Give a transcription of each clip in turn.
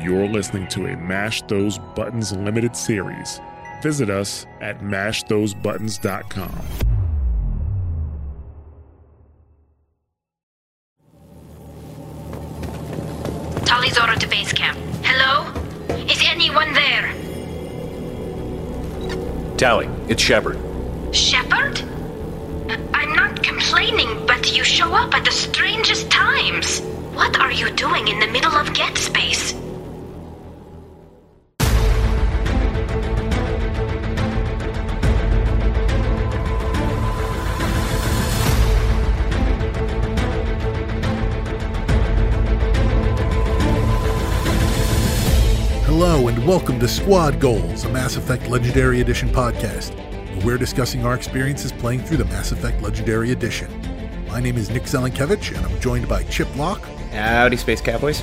You're listening to a Mash Those Buttons limited series. Visit us at mashthosebuttons.com. Tali'Zorah to base camp. Hello? Is anyone there? Tali, it's Shepard. Shepard? I'm not complaining, but you show up at the strangest times. What are you doing in the middle of geth space? Welcome to Squad Goals, a Mass Effect Legendary Edition podcast, where we're discussing our experiences playing through the Mass Effect Legendary Edition. My name is Nick Zelenkevich, and I'm joined by Chip Locke Howdy, Space Cowboys.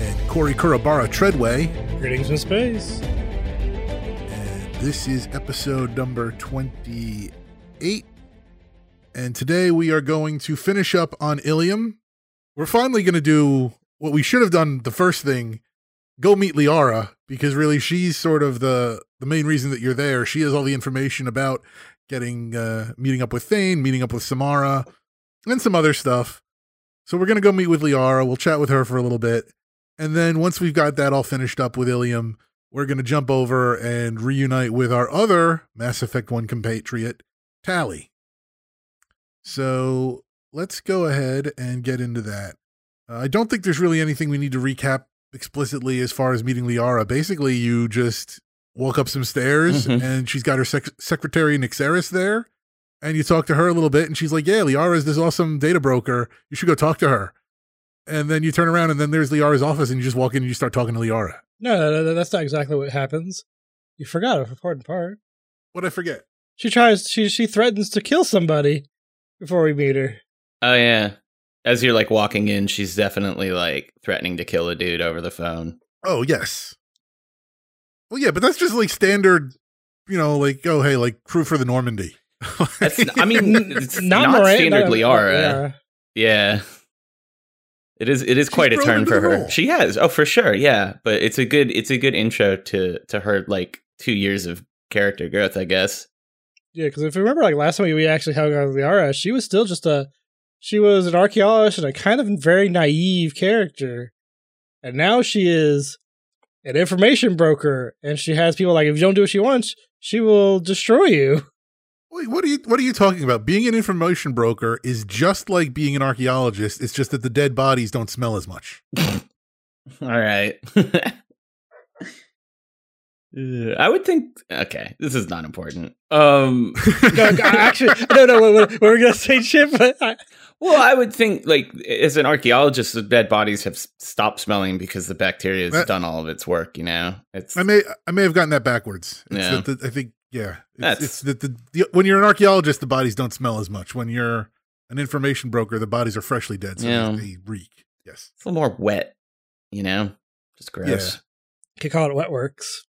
and Corey Kurabara Treadway, Greetings from space. and this is episode number 28. And today we are going to finish up on Illium. We're finally going to do what we should have done the first thing go meet Liara because really she's sort of the the main reason that you're there. She has all the information about getting uh meeting up with Thane, meeting up with Samara, and some other stuff. So we're gonna go meet with Liara. We'll chat with her for a little bit, and then once we've got that all finished up with Illium, we're gonna jump over and reunite with our other Mass Effect One compatriot, Tali. So let's go ahead and get into that. Uh, I don't think there's really anything we need to recap explicitly as far as meeting Liara. Basically, you just walk up some stairs Mhm. and she's got her sec- secretary Nyxeris there. And you talk to her a little bit, and she's like, Yeah, Liara is this awesome data broker. You should go talk to her. And then you turn around, and then there's Liara's office, and you just walk in and you start talking to Liara. No, no, no, that's not exactly what happens. You forgot an important part. What I forget? She tries. She she threatens to kill somebody before we meet her. Oh yeah. As you're like walking in, she's definitely like threatening to kill a dude over the phone. Oh, yes. Well, yeah, but that's just like standard, you know, like, oh, hey, like crew for the Normandy. That's I mean it's not, Moran- standard not- Liara. Uh, Liara. Yeah. It is it is She's quite a turn for her. role. She has. Oh, for sure. Yeah, but it's a good it's a good intro to to her like 2 years of character growth, I guess. Yeah, because if you remember, like last time we actually hung out with Liara, she was still just a. She was an archaeologist and a kind of very naive character, and now she is an information broker, and she has people like if you don't do what she wants, she will destroy you. Wait, what are you what are you talking about? Being an information broker is just like being an archaeologist. It's just that the dead bodies don't smell as much. All right. Uh, I would think okay, this is not important. Um No, no, actually, no, no. What, what, what we're gonna say, Chip? But I, Well, I would think, like, as an archaeologist, the dead bodies have stopped smelling because the bacteria has That- done all of its work. You know, it's I may I may have gotten that backwards. It's Yeah. that the, I think yeah. It's, That's- it's that the, the when you're an archaeologist, the bodies don't smell as much. When you're an information broker, the bodies are freshly dead, so Yeah. they, they reek. Yes. it's a little more wet. You know, just gross. could call it wet works.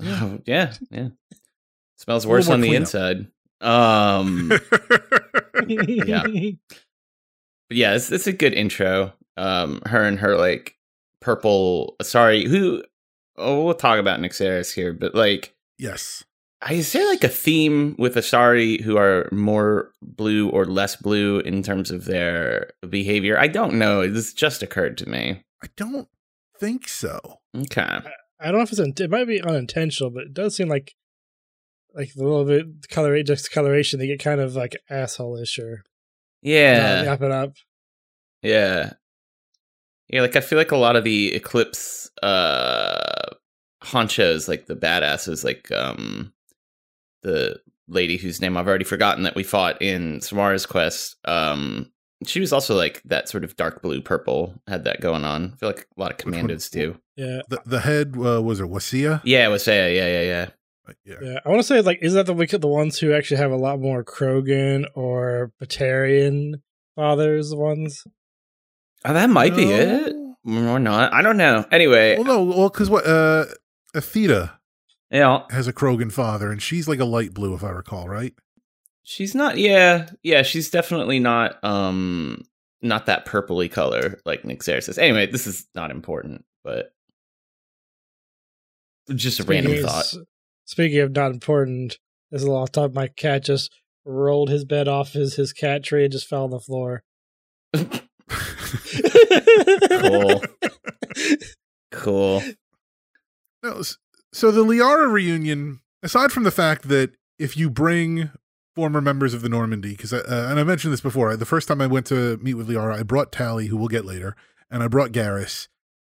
Oh, yeah, yeah, yeah. Smells worse on the cleanup. inside. Um, Yeah. but yeah, it's, it's a good intro. Um, her and her like purple. Sorry, who? Oh, we'll talk about Nyxeris here, but like. yes. Is there like a theme with Asari who are more blue or less blue in terms of their behavior? I don't know. This just occurred to me. I don't think so. Okay. I don't know if it's in, it might be unintentional, but it does seem like like a little bit color discoloration. They get kind of like asshole-ish or Yeah. up and up. Yeah. Yeah, like I feel like a lot of the Eclipse uh honchos, like the badasses, like um the lady whose name I've already forgotten that we fought in Samara's quest, um she was also like that sort of dark blue purple, had that going on. I feel like a lot of Which commandos do. Yeah, The the head uh, was it Wasea? Yeah, it was yeah, yeah, yeah, yeah. Yeah. yeah. I want to say like, is that the wicked the ones who actually have a lot more Krogan or Batarian fathers? Ones. Oh, that might be it. Or not. I don't know. Anyway, Well, no, well, because what? Uh, Athena yeah, has a Krogan father, and she's like a light blue, if I recall, right? she's not. Yeah, yeah, she's definitely not. Um, not that purpley color like Nyxeris is. Anyway, this is not important. but just a random thought. Speaking of not important, this is a little off top. My cat just rolled his bed off his his cat tree and just fell on the floor. Cool. Cool. No, so the Liara reunion, aside from the fact that if you bring former members of the Normandy, because uh, and I mentioned this before, the first time I went to meet with Liara, I brought Tali, who we'll get later, and I brought Garrus,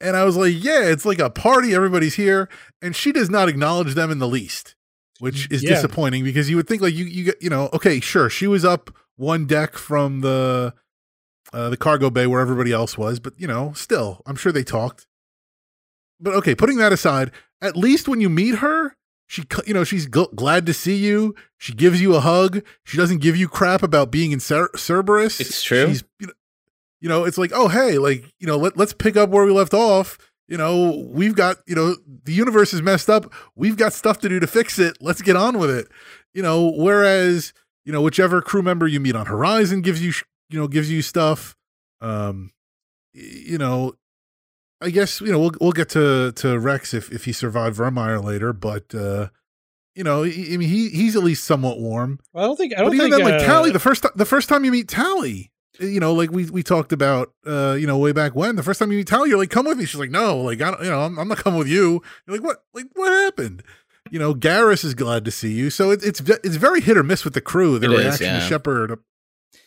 and I was like, yeah, it's like a party, everybody's here, and she does not acknowledge them in the least, which is Yeah. disappointing because you would think like you you get- you know, okay, sure, she was up one deck from the uh, the cargo bay where everybody else was, but you know, still, I'm sure they talked. But okay, putting that aside, at least when you meet her, she you know she's gl- glad to see you. She gives you a hug. She doesn't give you crap about being in Cer- Cerberus. It's true. She's you know, you know, it's like oh hey, like you know, let let's pick up where we left off. You know, we've got you know the universe is messed up. We've got stuff to do to fix it. Let's get on with it. You know, whereas you know whichever crew member you meet on Horizon gives you you know gives you stuff. Um, you know, I guess you know we'll we'll get to to Wrex if if he survived Virmire later, but uh, you know, I mean he he's at least somewhat warm. Well, I don't think I don't but even think then, like uh, Tali, the first the first time you meet Tali, you know, like we we talked about, uh, you know, way back when. The first time you meet Tali, you're like, "Come with me." She's like, "No, like I don't, you know, I'm, I'm not coming with you." You're like, "What? Like what happened?" You know, Garrus is glad to see you, so it, it's it's very hit or miss with the crew. The It is, reaction to yeah. Shepard,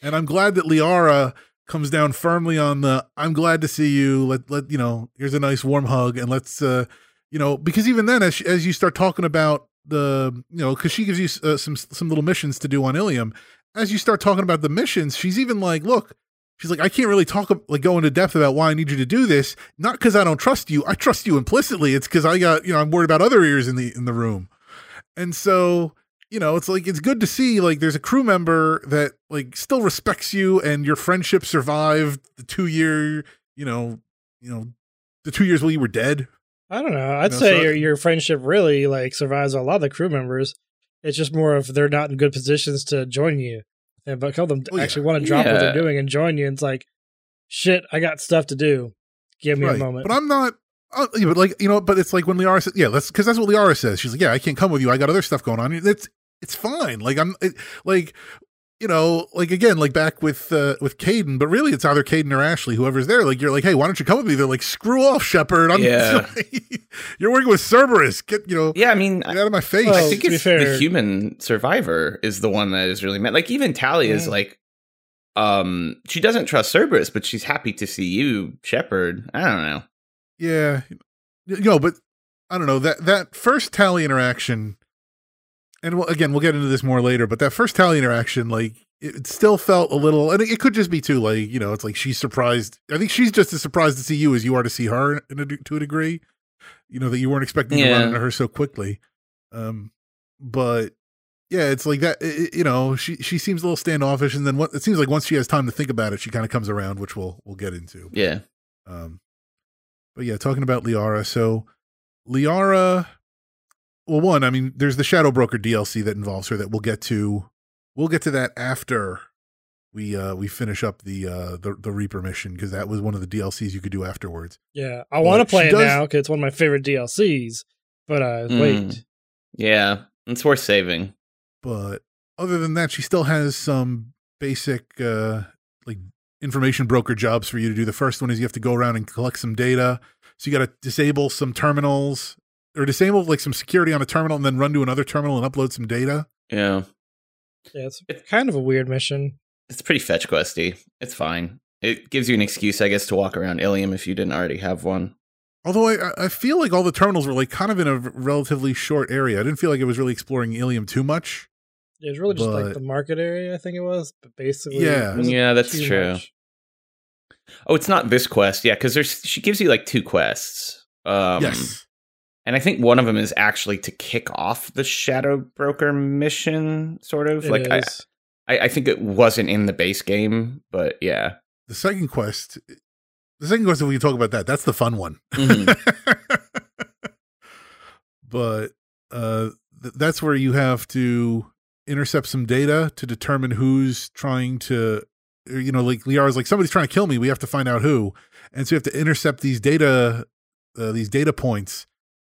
and I'm glad that Liara comes down firmly on the I'm glad to see you. Let let you know, here's a nice warm hug and let's uh you know, because even then as as you start talking about the you know, cuz she gives you uh, some some little missions to do on Illium, as you start talking about the missions, she's even like, look, she's like I can't really talk like go into depth about why I need you to do this, not cuz I don't trust you. I trust you implicitly. It's cuz I got, you know, I'm worried about other ears in the in the room. And so you know, it's like it's good to see like there's a crew member that like still respects you and your friendship survived the two year, you know, you know, the two years while you were dead. I don't know. I'd know, say so- your your friendship really like survives a lot of the crew members. It's just more of they're not in good positions to join you, and but couple of them Oh, yeah. actually want to drop what they're doing and join you. And it's like, shit, I got stuff to do. Give me a moment. But I'm not. Uh, yeah, but like you know, but it's like when Liara says, "Yeah, let's," because that's what Liara says. She's like, "Yeah, I can't come with you. I got other stuff going on." It's it's fine. Like I'm it, like you know, like again, like back with uh with Kaidan, but really it's either Kaidan or Ashley, whoever's there. Like you're like, "Hey, why don't you come with me?" They're like, "Screw off, Shepard. I'm Yeah. you're working with Cerberus. Get you know, Yeah, I mean, get out of my face." Well, I think to be it's the fair- human survivor is the one that is really mad. Like even Tali is like, um, she doesn't trust Cerberus, but she's happy to see you, Shepard. I don't know. Yeah, you know, but I don't know that that first Tali interaction, and we'll, again we'll get into this more later. But that first Tali interaction, like it still felt a little, and it, it could just be too, like you know, it's like she's surprised. I think she's just as surprised to see you as you are to see her in a, to a degree. You know that you weren't expecting to run into her so quickly. Um, but yeah, it's like that. i- i- you know, she she seems a little standoffish, and then what it seems like once she has time to think about it, she kind of comes around, which we'll we'll get into. Yeah, Um, but yeah, talking about Liara. So Liara, well, one, I mean, there's the Shadow Broker DLC that involves her that we'll get to. We'll get to that after we uh we finish up the uh the the Reaper mission because that was one of the DLCs you could do afterwards. yeah, I want to play it does- now because it's one of my favorite DLCs. But uh, Mm. wait, yeah, it's worth saving. But other than that, she still has some basic uh like information broker jobs for you to do. The first one is you have to go around and collect some data. So you got to disable some terminals or disable like some security on a terminal and then run to another terminal and upload some data. Yeah, yeah, it's It- kind of a weird mission. it's pretty fetch questy. It's fine. It gives you an excuse, I guess, to walk around Illium if you didn't already have one. Although I, I feel like all the terminals were like kind of in a relatively short area. I didn't feel like it was really exploring Illium too much. It was really just But- like the market area, I think it was. But basically, Yeah. Yeah, that's true. much. Oh, it's not this quest, yeah, because there's she gives you like two quests. Um, yes. And I think one of them is actually to kick off the Shadow Broker mission, sort of. It like I, is. I, I think it wasn't in the base game, but yeah. The second quest, the second quest, if we can talk about that, that's the fun one. Mhm. but uh, th- that's where you have to intercept some data to determine who's trying to, you know, like Liara's like, somebody's trying to kill me. We have to find out who. And so you have to intercept these data uh, these data points,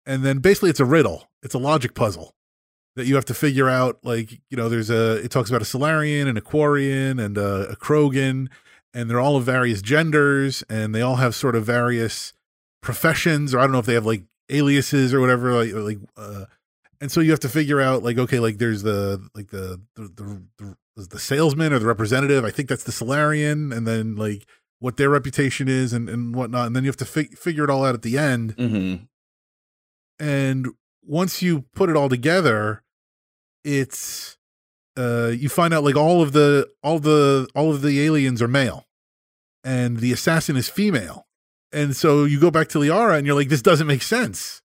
and then basically it's a riddle. It's a logic puzzle that you have to figure out. Like you know, there's a it talks about a Salarian, an Aquarian, and a, a Krogan, and they're all of various genders, and they all have sort of various professions, or I don't know if they have like aliases or whatever. Like like. Uh, and so you have to figure out like okay like there's the like the the the, the, the salesman or the representative i think that's the salarian and then like what their reputation is and and whatnot and then you have to fi- figure it all out at the end Mm-hmm. And once you put it all together it's uh you find out like all of the all the all of the aliens are male and the assassin is female and so you go back to liara and you're like this doesn't make sense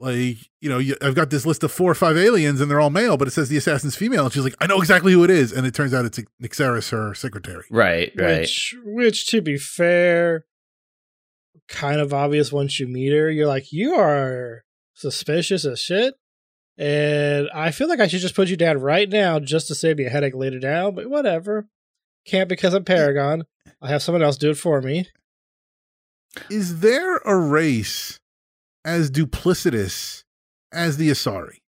like you know you, i've got this list of four or five aliens and they're all male but it says the assassin's female and she's like i know exactly who it is and it turns out it's Nyxeris her secretary Right, right. Which, which, to be fair, kind of obvious once you meet her. You're like, you are suspicious as shit. And I feel like I should just put you down right now just to save me a headache later down, but whatever. Can't because I'm Paragon. I'll have someone else do it for me. is there a race as duplicitous as the Asari?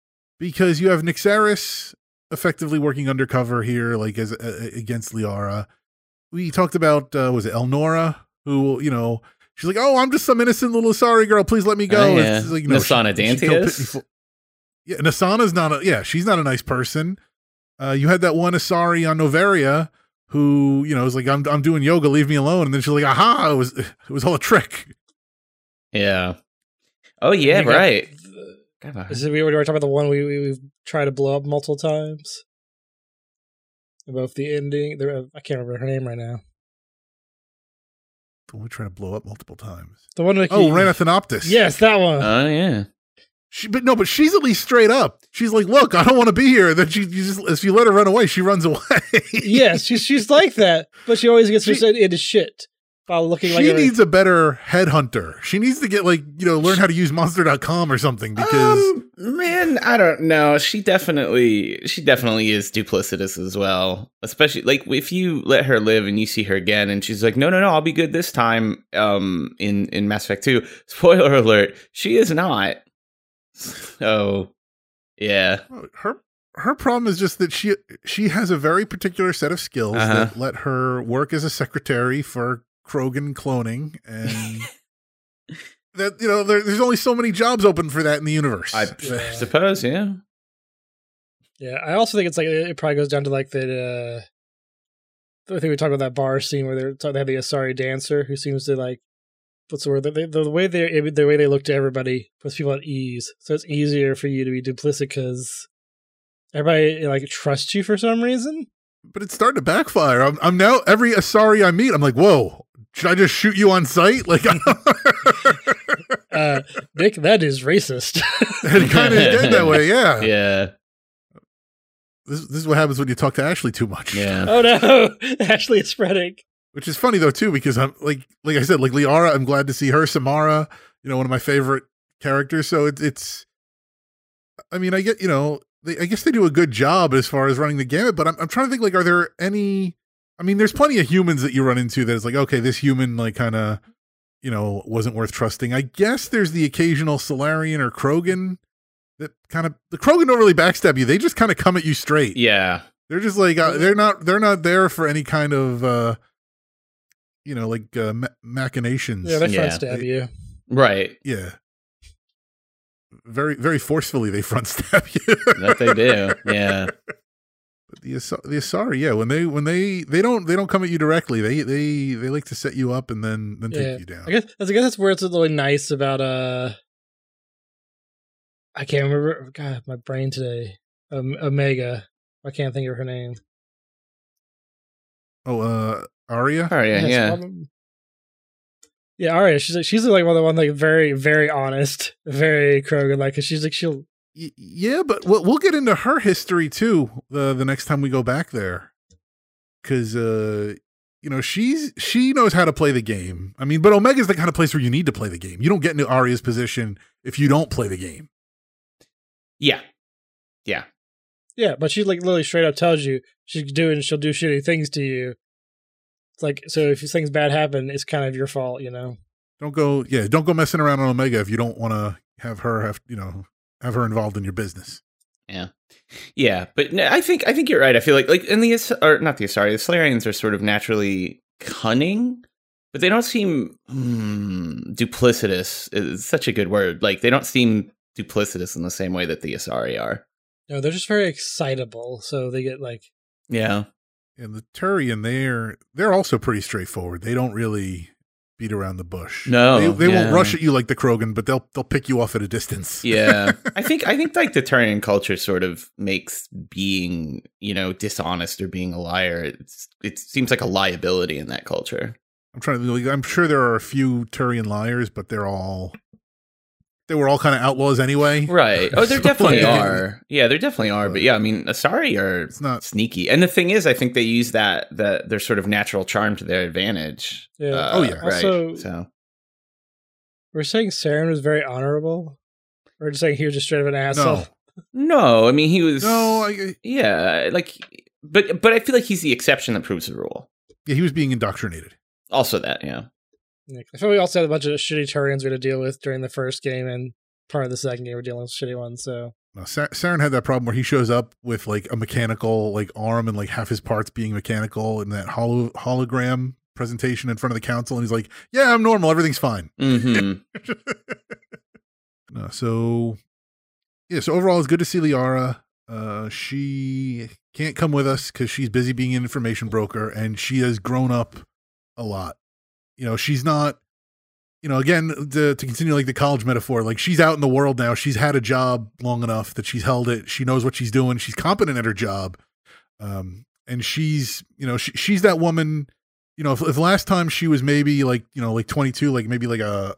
Because you have Nyxeris effectively working undercover here, like as uh, against Liara. We talked about uh, was it Elnora, who you know she's like, oh, I'm just some innocent little Asari girl. Please let me go. Oh, It's yeah. just like, no, she- Nassana she killed Dantius? Pitney Yeah, Nassana's not a yeah, she's not a nice person. Uh, you had that one Asari on Noveria who you know was like, I'm I'm doing yoga, leave me alone, and then she's like, aha, it was it was all a trick. Yeah. Oh yeah, You right. the- God, Is it we were talking about the one we, we we've tried to blow up multiple times? About the ending. The, I can't remember her name right now. The one trying to blow up multiple times. The one like Oh, you- Rana Thanoptis. Yes, that one. Oh yeah. She, but no, but she's at least straight up. She's like, "Look, I don't want to be here." Then she, you just if you let her run away, she runs away. yes, she's she's like that, but she always gets She- herself into shit while looking like she needs a better headhunter. She needs to get like you know learn how to use Monster.com or something because Um, man, I don't know. She definitely, she definitely is duplicitous as well. Especially like if you let her live and you see her again, and she's like, "No, no, no, I'll be good this time." Um, in in Mass Effect Two, spoiler alert, she is not. So, yeah, her her problem is just that she she has a very particular set of skills Uh-huh. that let her work as a secretary for Krogan cloning and. That you know, there, there's only so many jobs open for that in the universe. I Yeah. suppose, yeah. Yeah, I also think it's like it probably goes down to like the. Uh, I think we talked about that bar scene where they're they have the Asari dancer who seems to like what's the word the, the, the way they the way they look to everybody puts people at ease. So it's easier for you to be duplicit because everybody like trusts you for some reason. but it's starting to backfire. I'm, I'm now every Asari I meet, I'm like, whoa, should I just shoot you on sight? Like, Uh, Nick, that is racist. it kind of did that way. Yeah. Yeah, This, this is what happens when you talk to Ashley too much. yeah. oh no, Ashley is spreading. Which is funny though too, because I'm like, like I said, like Liara, I'm glad to see her. Samara, you know, one of my favorite characters. So it's, it's. I mean, I get, you know, they, I guess they do a good job as far as running the gamut. But I'm, I'm trying to think, like, are there any? I mean, there's plenty of humans that you run into that is like, okay, this human, like, kind of, you know, wasn't worth trusting. I guess there's the occasional Salarian or Krogan that kind of the Krogan don't really backstab you. They just kind of come at you straight. Yeah, They're just like uh, they're not they're not there for any kind of uh you know like uh, ma- machinations. Yeah, they Yeah. front stab you. right. yeah. Very very forcefully they front stab you. That they do. Yeah, But the Asa- the Asari, yeah, when they when they they don't they don't come at you directly. They they they like to set you up and then then Yeah. take you down. I guess I guess that's where it's really nice about uh I can't remember God, my brain today. Um, Omega. I can't think of her name. Oh, uh Aria? all right, yeah, Yes, yeah. yeah, Aria. She's like she's like one of the one like very very honest, very Krogan like. 'cause she's like she'll Y- yeah, but we'll, we'll get into her history too the the next time we go back there, because uh, you know she's she knows how to play the game. I mean, but Omega's the kind of place where you need to play the game. You don't get into Aria's position if you don't play the game. yeah, yeah. yeah, but she like literally straight up tells you she's doing she'll do shitty things to you. It's like so if things bad happen, it's kind of your fault, you know. Don't go. Yeah, don't go messing around on Omega if you don't want to have her have you know have her involved in your business. Yeah, yeah, but no, I think I think you're right. I feel like like in the As- or not the Asari, the Salarians are sort of naturally cunning, but they don't seem hmm, duplicitous. Is such a good word. Like they don't seem duplicitous in the same way that the Asari are. No, they're just very excitable, so they get like Yeah, And the Turian, they're they're also pretty straightforward. They don't really beat around the bush. No, they, they yeah. won't rush at you like the Krogan, but they'll they'll pick you off at a distance. yeah. I think I think like the Turian culture sort of makes being you know dishonest or being a liar. It's it seems like a liability in that culture. I'm trying to. Like, I'm sure there are a few Turian liars, but they're all they were all kind of outlaws anyway. Right. Oh, there So, definitely like, are. Yeah, there definitely are. But yeah, I mean, Asari are It's not. sneaky. And the thing is, I think they use that that their sort of natural charm to their advantage. Yeah. Uh, Oh, yeah. Right. Also- so we're saying Saren was very honorable. We're just saying he was just straight of an asshole. No, no, I mean he was. no. I, yeah, like, but but I feel like he's the exception that proves the rule. yeah, he was being indoctrinated. Also, that yeah. Like, I feel we also had a bunch of shitty Turians we had to deal with during the first game and part of the second game we're dealing with shitty ones. So No, Saren had that problem where he shows up with like a mechanical like arm and like half his parts being mechanical in that holo- hologram presentation in front of the council, and he's like, "Yeah, I'm normal. Everything's fine." Mm-hmm. no, so yeah, so overall, it's good to see Liara. Uh, she can't come with us because she's busy being an information broker, and she has grown up a lot. You know, she's not. You know, again, to, to continue like the college metaphor, like she's out in the world now. She's had a job long enough that she's held it. She knows what she's doing. She's competent at her job, um, and she's you know she, she's that woman. You know, if, if last time she was maybe like you know like twenty two, like maybe like a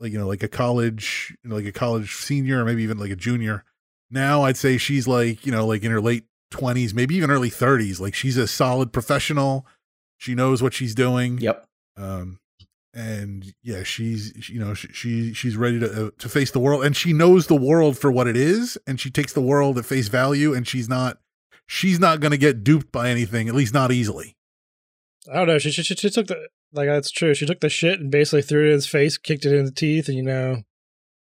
like you know like a college you know, like a college senior or maybe even like a junior now i'd say she's like you know like in her late 20s maybe even early 30s like she's a solid professional she knows what she's doing Yep. Um and yeah she's you know she, she she's ready to uh, to face the world and she knows the world for what it is and she takes the world at face value and she's not she's not going to get duped by anything at least not easily I don't know. She, she, she, she took the like that's true. She took the shit and basically threw it in his face, kicked it in the teeth, and you know,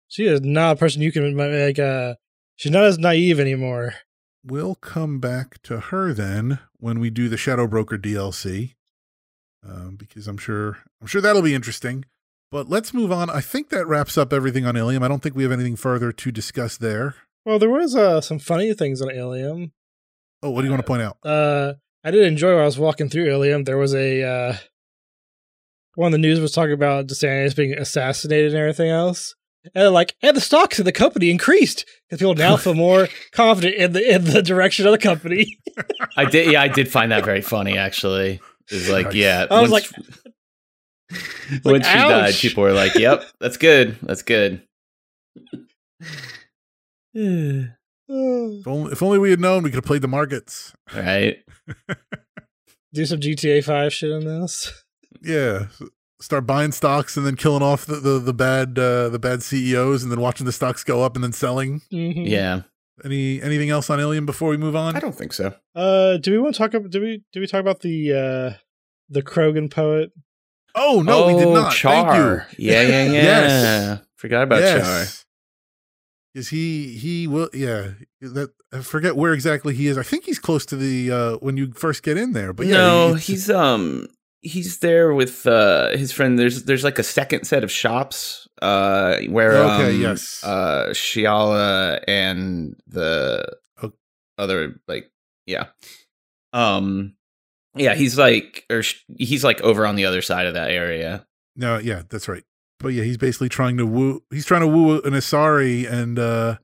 she is not a person you can like. uh She's not as naive anymore. we'll come back to her then when we do the Shadow Broker DLC, um, because I'm sure I'm sure that'll be interesting. But let's move on. I think that wraps up everything on Illium. I don't think we have anything further to discuss there. Well, there was uh some funny things on Illium. Oh, what do you want to point out? Uh, I did enjoy when I was walking through Illium. There was a uh, one of the news was talking about Dantius being assassinated and everything else. And like, and the stocks of the company increased because people now feel more confident in the in the direction of the company. I did. Yeah, I did find that very funny. Actually, it's like Nice. yeah. I was once- like, when she died, people were like, "Yep, that's good. That's good." If only, if only we had known, we could have played the markets. right. Do some GTA Five shit on this. Yeah, start buying stocks and then killing off the the, the bad uh, the bad CEOs, and then watching the stocks go up and then selling. Mhm. Yeah. Any anything else on Illium before we move on? I don't think so. Uh, do we want to talk about? Do we do we talk about the uh the Krogan poet? Oh no, we did Oh, not. Charr. Thank you. Yeah, yeah, yeah. Yes. Forgot about Charr. Is he he will yeah that I forget where exactly he is. I think he's close to the uh when you first get in there. But yeah, no, it's- he's um he's there with uh his friend. There's there's like a second set of shops uh where Okay, um, yes. uh Shiala and the Oh. other like yeah um yeah he's like or sh- he's like over on the other side of that area. no yeah that's right. But yeah, he's basically trying to woo. He's trying to woo an Asari, and uh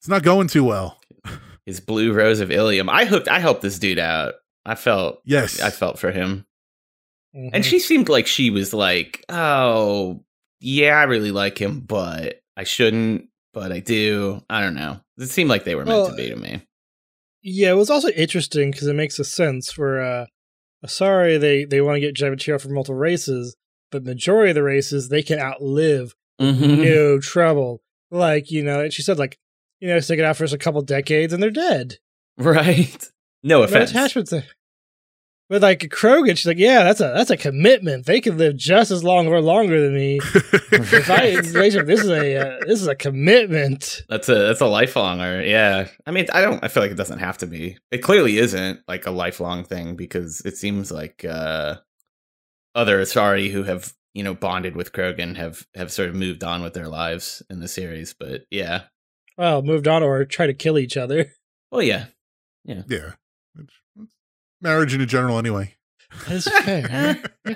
it's not going too well. His blue rose of Illium. I hooked. I helped this dude out. I felt. Yes, I felt for him. Mhm. And she seemed like she was like, "Oh, yeah, I really like him, but I shouldn't, but I do." I don't know. It seemed like they were meant Well, to be to me. Yeah, it was also interesting because it makes a sense for uh Asari they they want to get material from multiple races, but majority of the races they can outlive Mhm. no trouble. Like, you know, she said like, you know, stick it out for us a couple decades and they're dead. Right? No No offense. attachment to But like Krogan, she's like, yeah, that's a that's a commitment. They can live just as long or longer than me. if I this is a uh, this is a commitment. That's a that's a lifelong or yeah. I mean, I don't. I feel like it doesn't have to be. It clearly isn't like a lifelong thing because it seems like uh other Asari who have you know bonded with Krogan have have sort of moved on with their lives in the series. But yeah, well, moved on or try to kill each other. Well, yeah, yeah, yeah. Marriage in general, anyway. That's fair.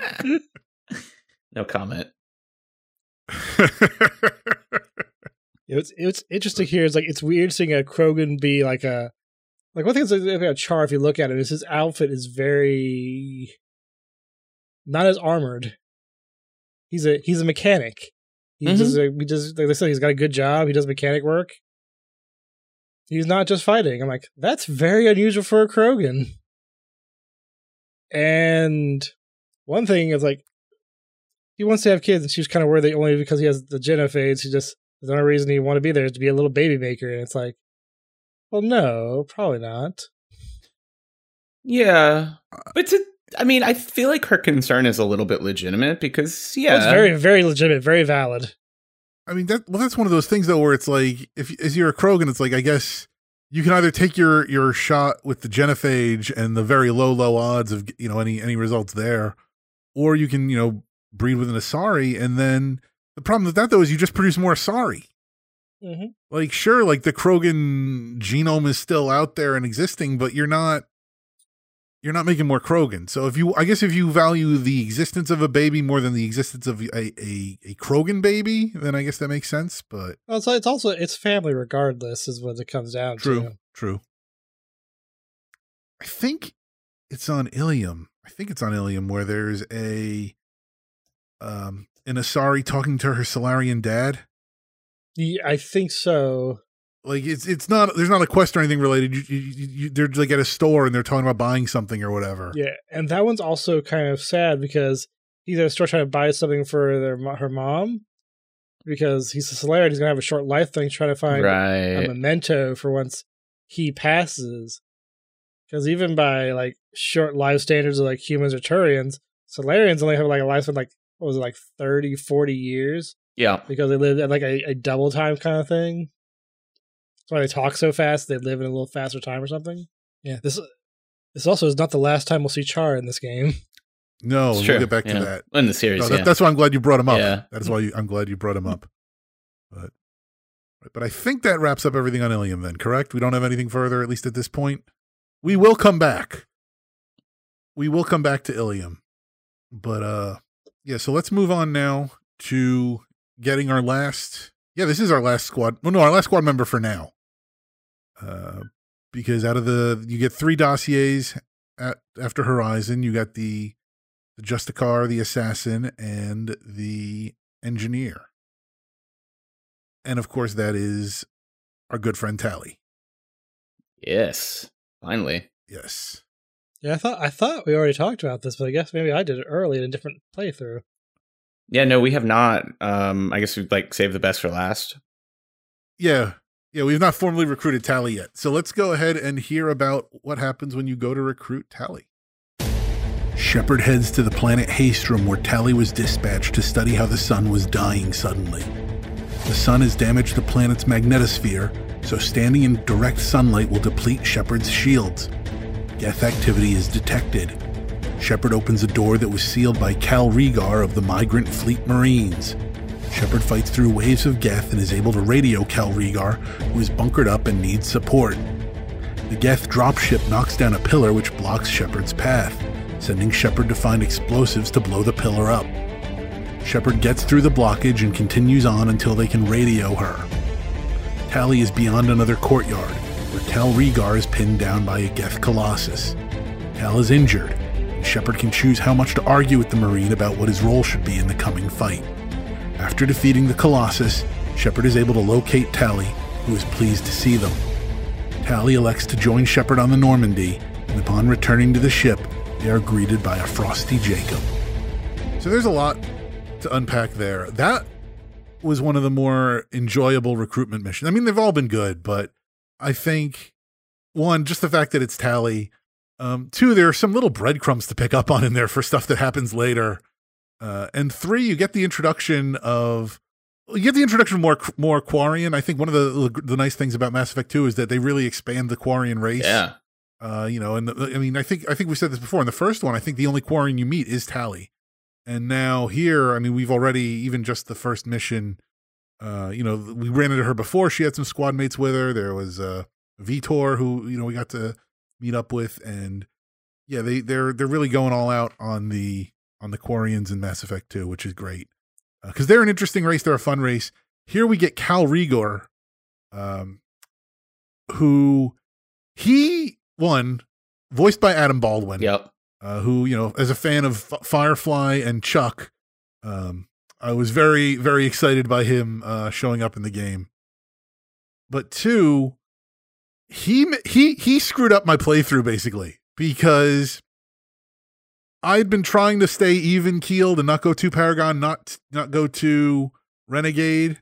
no comment. it's it's interesting here. It's like it's weird seeing a Krogan be like a like one thing is like a Charr. If you look at it, is his outfit is very not as armored. He's a he's a mechanic. He mm-hmm. just he just like they said he's got a good job. He does mechanic work. He's not just fighting. I'm like that's very unusual for a Krogan. And one thing is like he wants to have kids, and she's kind of worried only because he has the genophage. He just the only reason he want to be there is to be a little baby maker, and it's like, well, no, probably not. Yeah, but to, I mean, I feel like her concern is a little bit legitimate because yeah, it's very, very legitimate, very valid. I mean, that well, that's one of those things though, where it's like, if as you're a Krogan, it's like, I guess you can either take your your shot with the genophage and the very low low odds of you know any any results there or you can you know breed with an asari and then the problem with that though is you just produce more asari mm-hmm. like sure like the krogan genome is still out there and existing but you're not you're not making more Krogan. So if you, I guess, if you value the existence of a baby more than the existence of a a, a Krogan baby, then I guess that makes sense. But well, it's, it's also it's family regardless, is what it comes down true, to. True, true. I think it's on Illium. I think it's on Illium where there's a um an Asari talking to her Salarian dad. Yeah, I think so. Like it's it's not there's not a quest or anything related. You, you, you, they're like at a store and they're talking about buying something or whatever. Yeah, and that one's also kind of sad because he's at a store trying to buy something for their her mom because he's a Salarian. He's gonna have a short life thing, trying to find right. a memento for once he passes. Because even by like short life standards of like humans or Turians, Salarians only have like a lifespan like what was it like 30, 40 years? Yeah, because they live at like a, a double time kind of thing. That's why they talk so fast. They live in a little faster time or something. Yeah, this this also is not the last time we'll see Charr in this game. No, we'll get back yeah. to that in the series. No, that, yeah. That's why I'm glad you brought him up. Yeah. That's why you, I'm glad you brought him up. But but I think that wraps up everything on Illium. Then, correct? We don't have anything further, at least at this point. We will come back. We will come back to Illium, but uh, yeah. So let's move on now to getting our last. Yeah, this is our last squad. Well, no, our last squad member for now. Uh, because out of the you get three dossiers at, after Horizon, you got the the Justicar, the assassin, and the engineer, and of course that is our good friend Tali. Yes, finally. Yes. Yeah, I thought I thought we already talked about this, but I guess maybe I did it early in a different playthrough. Yeah, no, we have not. Um, I guess we'd like save the best for last. Yeah, yeah, we've not formally recruited Tali yet. So let's go ahead and hear about what happens when you go to recruit Tali. Shepard heads to the planet Haestrom where Tali was dispatched to study how the sun was dying suddenly. The sun has damaged the planet's magnetosphere, so standing in direct sunlight will deplete Shepard's shields. Geth activity is detected. Shepard opens a door that was sealed by Kal'Reegar of the Migrant Fleet Marines. Shepard fights through waves of Geth and is able to radio Kal'Reegar, who is bunkered up and needs support. The Geth dropship knocks down a pillar which blocks Shepard's path, sending Shepard to find explosives to blow the pillar up. Shepard gets through the blockage and continues on until they can radio her. Tali is beyond another courtyard, where Kal'Reegar is pinned down by a Geth Colossus. Cal is injured, and Shepard can choose how much to argue with the Marine about what his role should be in the coming fight. After defeating the Colossus, Shepard is able to locate Tali, who is pleased to see them. Tali elects to join Shepard on the Normandy, and upon returning to the ship, they are greeted by a frosty Jacob. So there's a lot to unpack there. That was one of the more enjoyable recruitment missions. I mean, they've all been good, but I think one, just the fact that it's Tali, Um, two, there are some little breadcrumbs to pick up on in there for stuff that happens later. Uh, and three, you get the introduction of you get the introduction of more more Quarian. I think one of the the nice things about Mass Effect Two is that they really expand the Quarian race. Yeah. Uh, you know, and the, I mean, I think I think we said this before. In the first one, I think the only Quarian you meet is Tali, and now here, I mean, we've already even just the first mission. Uh, you know, we ran into her before. She had some squad mates with her. There was uh, Veetor, who you know we got to meet up with, and yeah, they they're they're really going all out on the on the Quarians in Mass Effect 2, which is great because uh, they're an interesting race. They're a fun race. Here we get Kal'Reegar, um, who he won, voiced by Adam Baldwin. Yep. Uh, who you know, as a fan of F- Firefly and Chuck, um, I was very very excited by him uh, showing up in the game. But two, he he he screwed up my playthrough basically because I'd been trying to stay even keeled and not go to Paragon, not not go to Renegade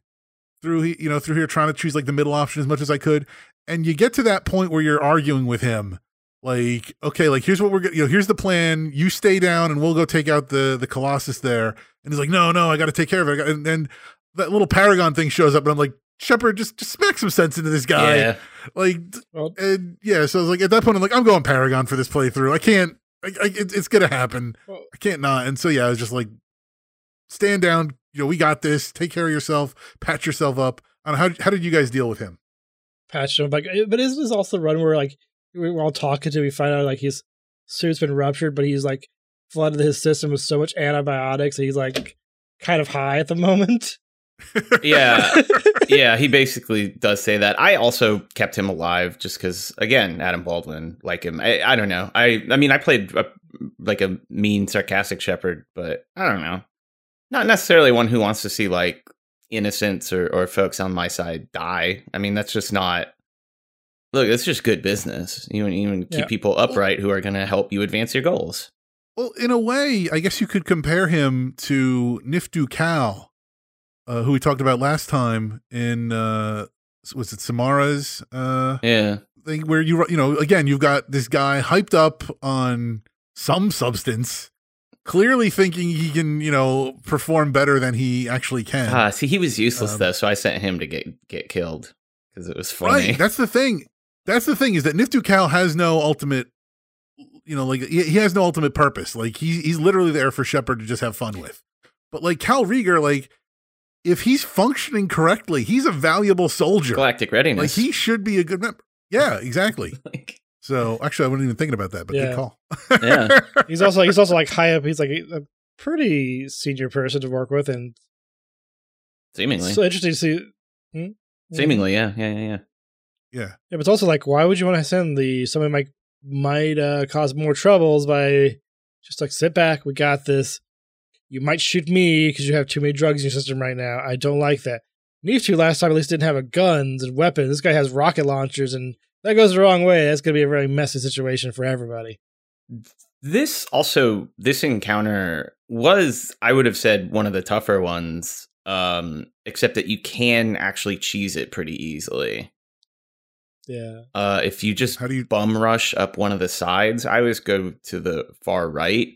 through you know through here trying to choose like the middle option as much as I could. And you get to that point where you're arguing with him like okay like here's what we're you know here's the plan. You stay down and we'll go take out the the colossus there. And he's like no no i got to take care of it. And then that little paragon thing shows up and i'm like shepard just just smack some sense into this guy. Yeah. like Well, and yeah so i was like at that point i'm like i'm going paragon for this playthrough. I can't I, I, it, it's gonna happen i can't not and so yeah i was just like stand down you know we got this take care of yourself patch yourself up I don't know, how, how did you guys deal with him patched him. Like, but isn't this also the run where like we we're all talking to? We find out like his suit's been ruptured, but he's like flooded his system with so much antibiotics. That he's like kind of high at the moment. Yeah. yeah, he basically does say that. I also kept him alive just because, again, Adam Baldwin, like him. I, I don't know. I I mean, I played a, like a mean, sarcastic Shepard, but I don't know. Not necessarily one who wants to see like innocents or, or folks on my side die. I mean, that's just not. Look, it's just good business. You even keep Yeah. people upright who are going to help you advance your goals. Well, in a way, I guess you could compare him to Niftu Cal, uh, who we talked about last time in uh, was it Samara's uh, Yeah, thing, where you you know again you've got this guy hyped up on some substance, clearly thinking he can you know perform better than he actually can. ah, see, he was useless Um, though, so I sent him to get get killed because it was funny. Right. That's the thing. That's the thing is that Niftu Cal has no ultimate, you know, like he, he has no ultimate purpose. Like he, he's literally there for Shepard to just have fun with. But like Kal'Reegar, like if he's functioning correctly, he's a valuable soldier. Galactic Like readiness. he should be a good member. Yeah, exactly. Like, So actually, I wasn't even thinking about that, but Yeah. good call. Yeah. He's also he's also like high up. He's like a pretty senior person to work with, and seemingly, so interesting to see. Hmm? seemingly, yeah, yeah, yeah, yeah. yeah. Yeah, but it's also like, why would you want to send the somebody might might uh, cause more troubles by just like sit back, we got this. You might shoot me because you have too many drugs in your system right now. I don't like that. Niftu last time at least didn't have a guns and weapons. This guy has rocket launchers, and that goes the wrong way. That's gonna be a very messy situation for everybody. This also, this encounter was, I would have said, one of the tougher ones. Um, except that you can actually cheese it pretty easily. Yeah, Uh, if you just How do you? bum rush up one of the sides. I always go to the far right.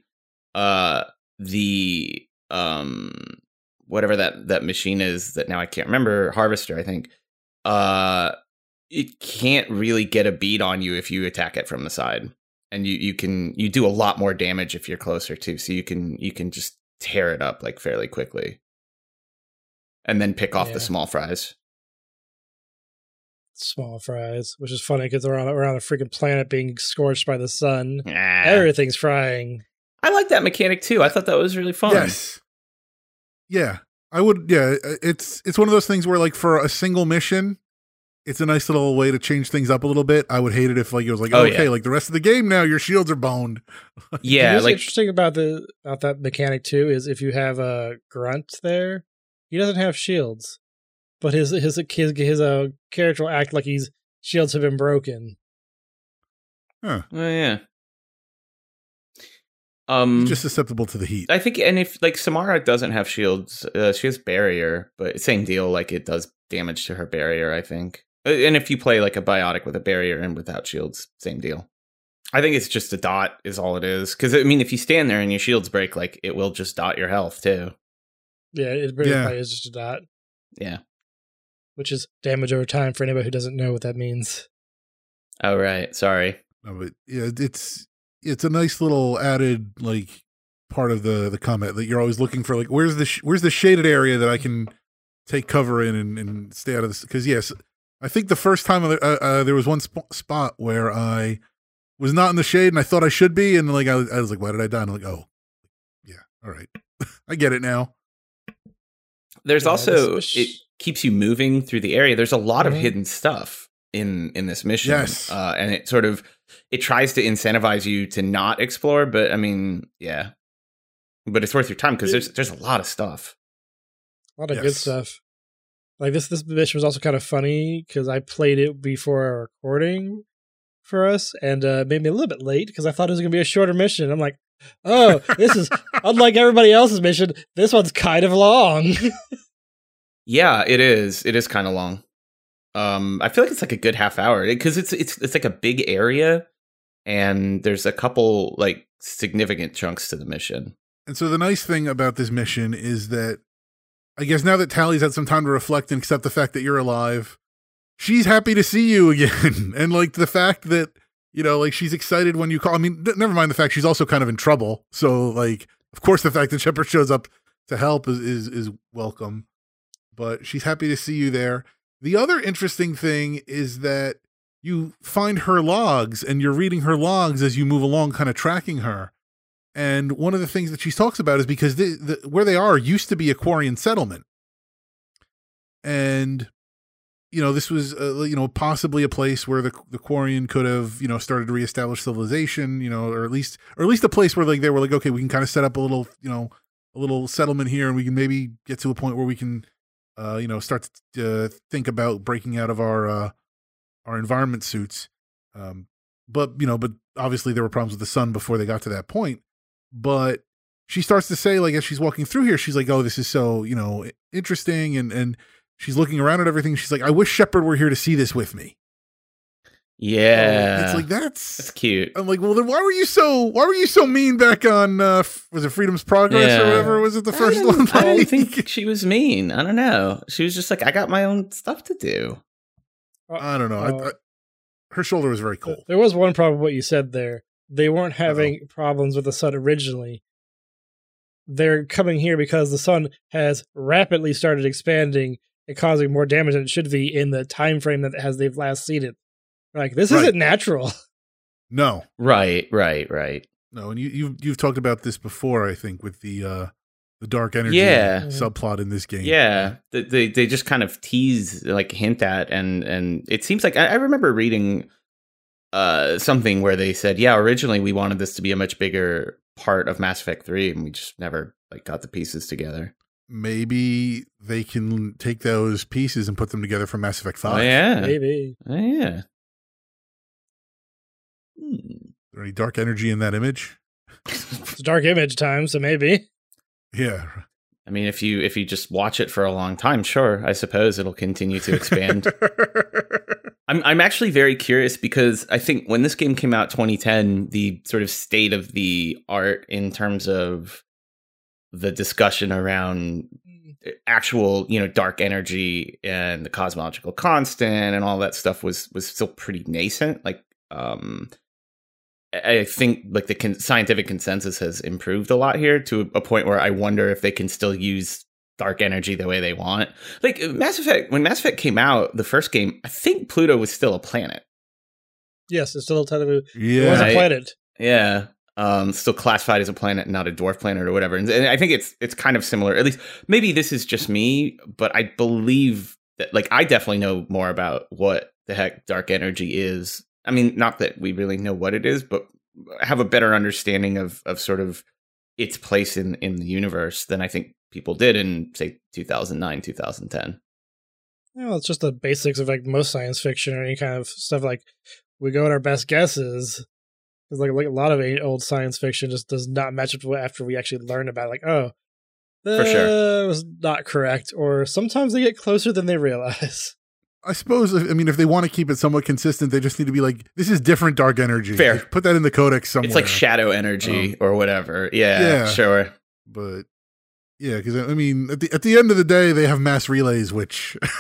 Uh the um whatever that that machine is that now I can't remember, harvester, I think. Uh it can't really get a beat on you if you attack it from the side. And you you can you do a lot more damage if you're closer too. So you can you can just tear it up like fairly quickly. And then pick off Yeah. the small fries. small fries, which is funny because we're on around a freaking planet being scorched by the sun. Ah. Everything's frying. I like that mechanic too. I thought that was really fun. Yes. Yeah, I would. Yeah, it's it's one of those things where like for a single mission, it's a nice little way to change things up a little bit. I would hate it if like it was like, Oh, okay, yeah. like the rest of the game now, your shields are boned. Yeah, What's like interesting about the about that mechanic too is if you have a grunt there, he doesn't have shields, but his his his his uh, character will act like he's shields have been broken. Oh yeah. Um, just susceptible to the heat. I think, and if like Samara doesn't have shields, uh, she has barrier, but same deal. Like it does damage to her barrier. I think, Uh, and if you play like a biotic with a barrier and without shields, same deal. I think it's just a dot is all it is. Because I mean, if you stand there and your shields break, like it will just dot your health too. Yeah, it really Yeah. probably is just a dot, Yeah. which is damage over time for anybody who doesn't know what that means. Oh right. Sorry. No, but yeah, it's it's a nice little added like part of the the comment that you're always looking for. Like, where's the sh- where's the shaded area that I can take cover in and, and stay out of this? Because yes, I think the first time uh, uh, there was one sp- spot where I was not in the shade and I thought I should be, and like I was, I was like, why did I die? And I'm like, oh, yeah, all right, I get it now. There's Yeah, also this- it keeps you moving through the area. There's a lot of Mhm. hidden stuff in in this mission. Yes. Uh, and it sort of it tries to incentivize you to not explore, but I mean, yeah. But it's worth your time because there's there's a lot of stuff. A lot of good stuff. Like this, this mission was also kind of funny because I played it before our recording for us, and uh, made me a little bit late because I thought it was going to be a shorter mission. I'm like, oh, this is unlike everybody else's mission. This one's kind of long. Yeah, it is. It is kind of long. Um, I feel like it's like a good half hour because it's it's it's like a big area, and there's a couple like significant chunks to the mission. And so the nice thing about this mission is that I guess now that Tali's had some time to reflect and accept the fact that you're alive, she's happy to see you again. and like the fact that, you know, like she's excited when you call. I mean, th- never mind the fact she's also kind of in trouble. So like, of course, the fact that Shepard shows up to help is is, is welcome. But she's happy to see you there. The other interesting thing is that you find her logs and you're reading her logs as you move along, kind of tracking her. And one of the things that she talks about is because the, the, where they are used to be a Quarian settlement, and you know this was uh, you know possibly a place where the the Quarian could have you know started to reestablish civilization, you know, or at least or at least a place where like they were like okay, we can kind of set up a little you know a little settlement here, and we can maybe get to a point where we can uh, you know start to uh, think about breaking out of our uh, our environment suits. Um, but you know, but obviously there were problems with the sun before they got to that point but she starts to say like as she's walking through here she's like oh this is so you know interesting and and she's looking around at everything she's like i wish shepard were here to see this with me Yeah, it's like that's that's cute. i'm like well then why were you so why were you so mean back on uh f- was it freedom's progress Yeah. or whatever was it the I first one I didn't think she was mean. I don't know. She was just like, I got my own stuff to do. i don't know Uh, I, her shoulder was very cold There was one problem what you said there. They weren't having problems with the sun originally. They're coming here because the sun has rapidly started expanding and causing more damage than it should be in the time frame that has they've last seen it. Like this Right. isn't natural. no Right, right, right. no and you you've, you've talked about this before i think with the uh the dark energy Yeah. subplot in this game Yeah, they, they they just kind of tease, like hint at, and and it seems like I, I remember reading uh something where they said, yeah, originally we wanted this to be a much bigger part of Mass Effect Three, and we just never like got the pieces together. maybe they can take those pieces and put them together for Mass Effect 5. Oh yeah, Maybe. oh yeah. Hmm. Is there any dark energy in that image? It's dark image time, so maybe. Yeah. I mean, if you if you just watch it for a long time, sure, I suppose it'll continue to expand. I'm I'm actually very curious because I think when this game came out 2010, the sort of state of the art in terms of the discussion around actual, you know, dark energy and the cosmological constant and all that stuff was was still pretty nascent. Like um I I think like the con- scientific consensus has improved a lot here to a point where I wonder if they can still use dark energy the way they want. Like Mass Effect, when Mass Effect came out, the first game, I think Pluto was still a planet. Yes, it's still technically it was yeah. A planet. Yeah, um, still classified as a planet, not a dwarf planet or whatever. And, and I think it's it's kind of similar. At least maybe this is just me, but I believe that like I definitely know more about what the heck dark energy is. I mean, not that we really know what it is, but have a better understanding of of sort of its place in in the universe than I think people did in say 2009, 2010. You know, it's just the basics of like most science fiction or any kind of stuff. Like we go with our best guesses. Because like, like a lot of old science fiction just does not match up after we actually learn about. It. Like, oh, For sure. that was not correct. Or sometimes they get closer than they realize. I suppose I mean if they want to keep it somewhat consistent, they just need to be like, this is different dark energy. Fair. Like, put that in the codex somewhere. It's like shadow energy or whatever. Yeah, Yeah. sure. but yeah, because I mean, at the at the end of the day, they have mass relays, which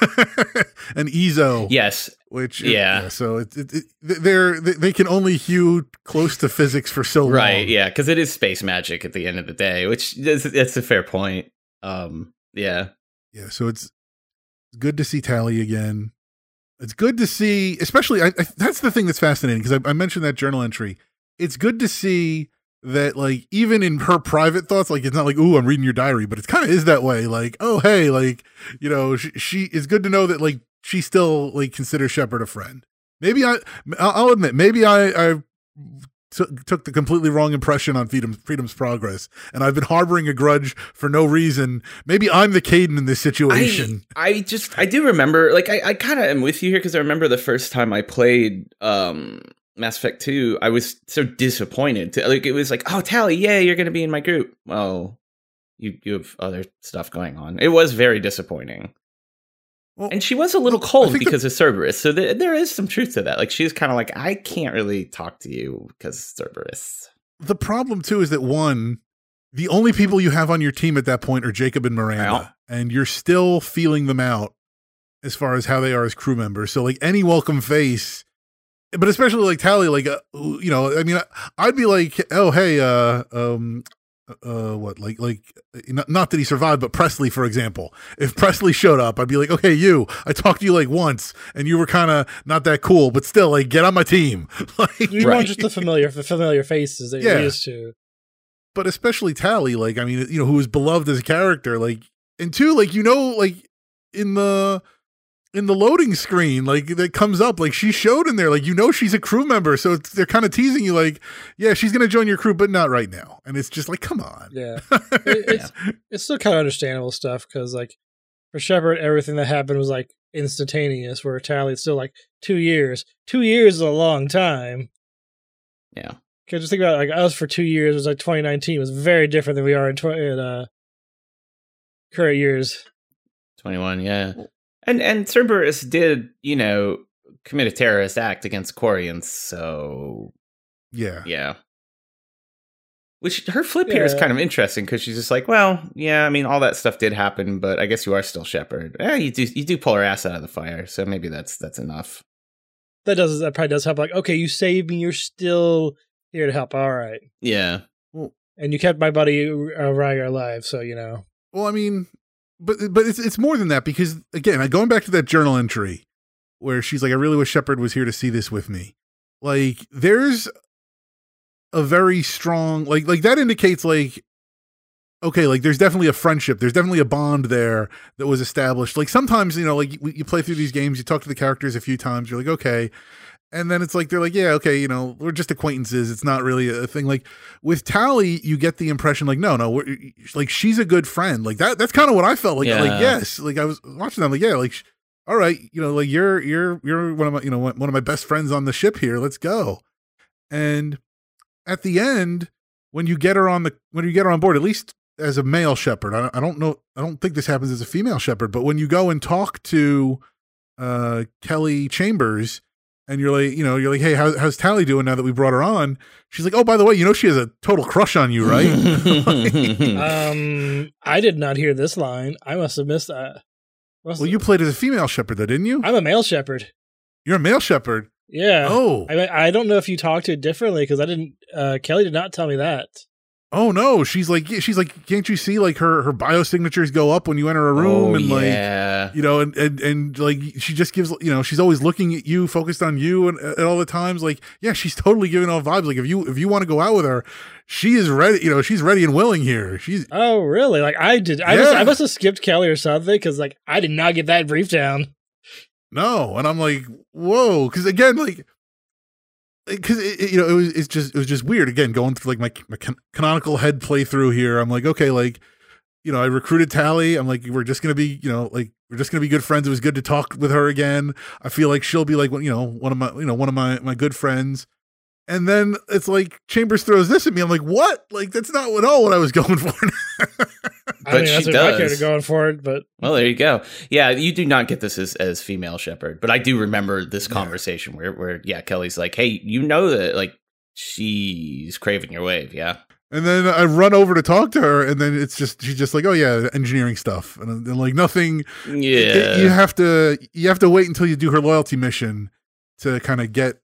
an eezo, Yes, which Yeah. so it, it, it they're they, they can only hew close to physics for so long, right. Yeah, because it is space magic at the end of the day, which is that's a fair point. Um, yeah, yeah. So it's it's good to see Tali again. It's good to see, especially I, I, that's the thing that's fascinating because I, I mentioned that journal entry. It's good to see that like even in her private thoughts like it's not like ooh i'm reading your diary but it kind of is that way like oh hey like you know she, she it's good to know that like she still like considers shepard a friend maybe i I'll admit maybe i i took the completely wrong impression on freedom freedom's progress and i've been harboring a grudge for no reason maybe i'm the Kaidan in this situation I, I just I do remember like I, I kind of am with you here because I remember the first time I played um Mass Effect 2, I was so disappointed. To, like it was like, oh Tali, yeah, you're gonna be in my group. Well, you you have other stuff going on. It was very disappointing. Well, And she was a little cold think the- because of Cerberus, so th- there is some truth to that. Like she's kind of like, I can't really talk to you because Cerberus. the problem too is that one the only people you have on your team at that point are jacob and miranda and you're still feeling them out as far as how they are as crew members so like any welcome face but especially like Tali like uh, you know i mean i'd be like oh hey uh um uh what like like not, not that he survived but Pressly for example if Pressly showed up i'd be like okay you i talked to you like once and you were kind of not that cool but still like get on my team like You Right. want just the familiar, the familiar faces that Yeah. you're used to. but especially Tali, like I mean, you know, who was beloved as a character, like and two, like you know, like in the in the loading screen, like that comes up, like she showed in there, like you know, she's a crew member, so it's, they're kind of teasing you, like, yeah, she's gonna join your crew, but not right now, and it's just like, come on, Yeah, It- it's it's still kind of understandable stuff because like for Shepard, everything that happened was like instantaneous. Where Tali, it's still like two years. Two years is a long time. Yeah. Because just think about it, like us for two years it was like 2019 was very different than we are in, tw- in uh, current years. 21 yeah and and cerberus did you know commit a terrorist act against quarians so yeah, yeah which her flip here is kind of interesting because she's just like well yeah i mean all that stuff did happen but i guess you are still Shepard yeah you do you do pull her ass out of the fire so maybe that's that's enough That does that probably does help. Like, okay, you saved me. You're still here to help. All right, yeah and you kept my buddy uh, Reegar alive. So you know, Well, I mean, but but it's it's more than that because again, going back to that journal entry where she's like, "I really wish Shepard was here to see this with me." Like, there's a very strong like like that indicates like okay like there's definitely a friendship. There's definitely a bond there that was established. Like sometimes you know like you, you play through these games you talk to the characters a few times you're like okay and then it's like they're like yeah okay you know we're just acquaintances. It's not really a thing. Like with Tali you get the impression like no no we're, like she's a good friend. Like that that's kind of what i felt like Yeah. like yes like i was watching them like yeah like all right you know like you're you're you're one of my you know one one of my best friends on the ship here. Let's go. And at the end when you get her on the when you get her on board at least as a male Shepard I, I don't know i don't think this happens as a female Shepard but when you go and talk to uh kelly chambers and you're like you know you're like hey how, how's Tali doing now that we brought her on she's like oh by the way you know she has a total crush on you right um, I did not hear this line. I must have missed that. Must well you played as a female Shepard though didn't you I'm a male Shepard. you're a male Shepard Yeah. oh I I don't know if you talked to it differently because I didn't. Uh, Kelly did not tell me that. Oh no she's like she's like can't you see like her her biosignatures go up when you enter a oh, room oh, and like you know and, and and like she just gives you know she's always looking at you focused on you and at all the times like yeah she's totally giving off vibes like if you if you want to go out with her she is ready you know she's ready and willing here she's Oh, really? Like I did. I must, I must have skipped Kelly or something because like I did not get that brief down. no and i'm like whoa because again like because you know it was it's just it was just weird. Again going through like my, my can- canonical head playthrough here i'm like okay like you know i recruited Tali. I'm like we're just gonna be you know like we're just gonna be good friends. It was good to talk with her again. I feel like she'll be like you know one of my you know one of my my good friends. And then it's like chambers throws this at me. I'm like what? Like that's not at all what i was going for I But mean, she that's what my character does. going for it, but Well, there you go. Yeah, you do not get this as, as female Shepard, but I do remember this Yeah. conversation where, where yeah, Kelly's like, "Hey, you know that like she's craving your wave, yeah." And then I run over to talk to her, and then it's just she's just like, "Oh yeah, engineering stuff," and, then like nothing. Yeah, you have to you have to wait until you do her loyalty mission to kind of get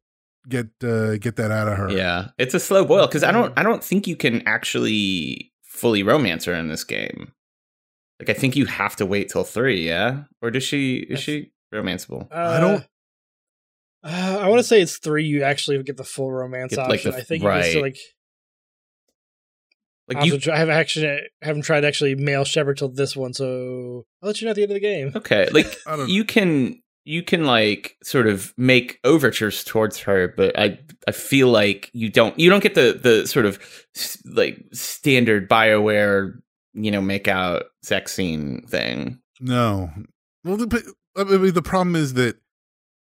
get uh, get that out of her. yeah. It's a slow boil because I don't I don't think you can actually fully romance her in this game. Like I think you have to wait till three, yeah. Or does she is That's- she romanceable? uh, I don't- Uh, I want to say it's three. You actually get the full romance Get, like, option. the- I think you can right. like. Like I, you also try- I haven't actually haven't tried actually male Shepard till this one, so I'll let you know at the end of the game. okay? Like I don't- you can you can like sort of make overtures towards her, but I I feel like you don't you don't get the the sort of like standard Bioware you know make out sex scene thing. No. Well, the, but, I mean, the problem is that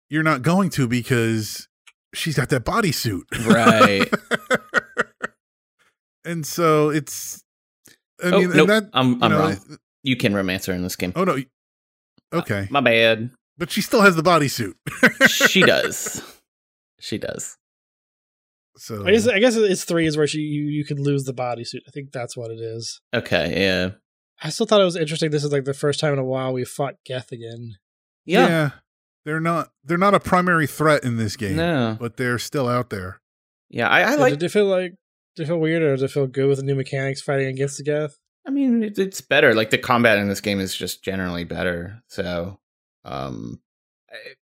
you're not going to because she's got that bodysuit. Right. and so it's. I oh mean, nope, that. I'm I'm know, wrong. You can romance her in this game. Oh, no. Uh, okay. My bad. But she still has the bodysuit. she does. She does. So I guess I guess it's three is where she you, you could lose the bodysuit. I think that's what it is. Okay. Yeah. I still thought it was interesting. This is like the first time in a while we fought Geth again. Yeah. They're not they're not a primary threat in this game, No. but they're still out there. Yeah. I, I So like. did it feel like did it feel weird or does it feel good with the new mechanics fighting against the Geth? I mean, it, it's better. Like the combat in this game is just generally better. So, um,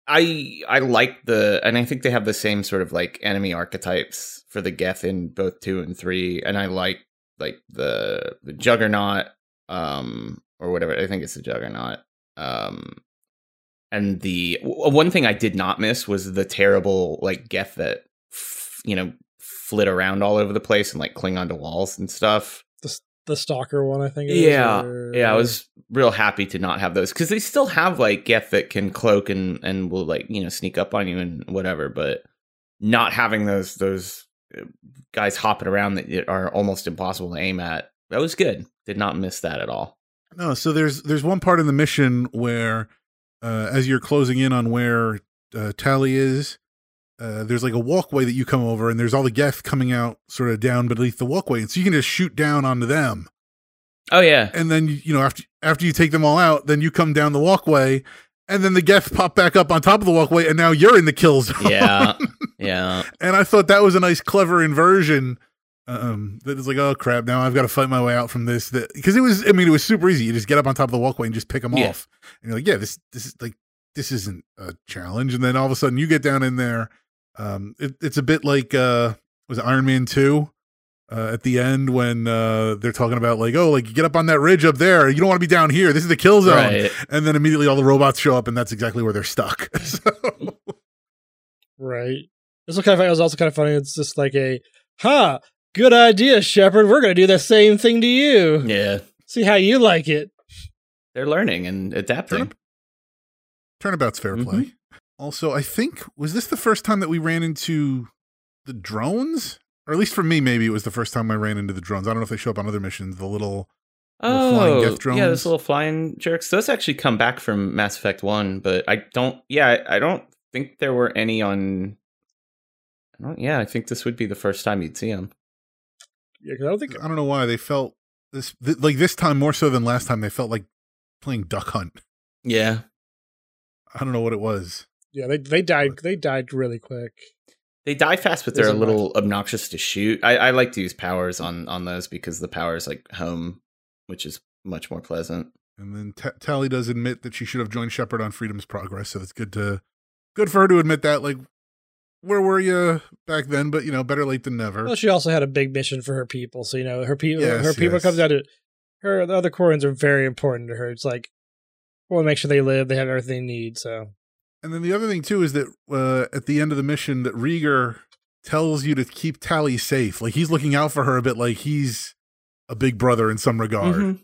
I I like the, and I think they have the same sort of like enemy archetypes for the Geth in both two and three, and I like like the the Juggernaut, um, or whatever. I think it's the Juggernaut. Um, and the one thing I did not miss was the terrible like Geth that you know flit around all over the place and like cling onto walls and stuff. The Stalker one, I think. It is, Yeah, or- yeah, I was real happy to not have those because they still have like Geth that can cloak and and will like you know sneak up on you and whatever, but not having those those uh, guys hopping around that are almost impossible to aim at. That was good. Did not miss that at all. No, so there's there's one part in the mission where uh as you're closing in on where uh, Tali is, uh, there's like a walkway that you come over, and there's all the Geth coming out sort of down beneath the walkway, and so you can just shoot down onto them. Oh yeah, and then you know after after you take them all out, then you come down the walkway, and then the Geth pop back up on top of the walkway, and now you're in the kill zone. yeah, yeah. and I thought that was a nice, clever inversion. Um, that is like, oh crap! Now I've got to fight my way out from this. That because it was, I mean, it was super easy. You just get up on top of the walkway and just pick them Yeah. off, and you're like, yeah, this this is like this isn't a challenge. And then all of a sudden, you get down in there. Um, it, it's a bit like uh, was it Iron Man two? Uh, at the end, when uh, they're talking about like, oh, like you get up on that ridge up there, you don't want to be down here. This is the kill zone, Right. and then immediately all the robots show up, and that's exactly where they're stuck. so, Right. This was kind of. It was also kind of funny. It's just like a, huh, good idea, Shepard. We're gonna do the same thing to you. Yeah, See how you like it. they're learning and adapting. Turnip- Turnabout's fair play. Also, I think was this the first time that we ran into the drones, or at least for me, maybe it was the first time I ran into the drones. I don't know if they show up on other missions. The little Little flying Oh, Geth yeah, drones. those little flying jerks. Those actually come back from Mass Effect One, but I don't. Yeah, I, I don't think there were any on. I don't, yeah, I think this would be the first time you'd see them. Yeah, 'cause I don't think. I don't know why they felt this th- like this time more so than last time. They felt like playing Duck Hunt. Yeah, I don't know what it was. Yeah, they they died. They died really quick. they die fast, but they're a Isn't little obnoxious to shoot. I, I like to use powers on on those because the power is like home, which is much more pleasant. And then Ta Tali does admit that she should have joined Shepard on Freedom's Progress, so it's good to good for her to admit that. Like, where were you back then? But you know, better late than never. Well, she also had a big mission for her people. So you know, her people. Yes, her people yes. comes down to her. The other Quarians are very important to her. It's like, well, make sure they live. They have everything they need. So And then the other thing too is that uh, at the end of the mission, that Reegar tells you to keep Tali safe. Like he's looking out for her a bit, like he's a big brother in some regard. Mhm.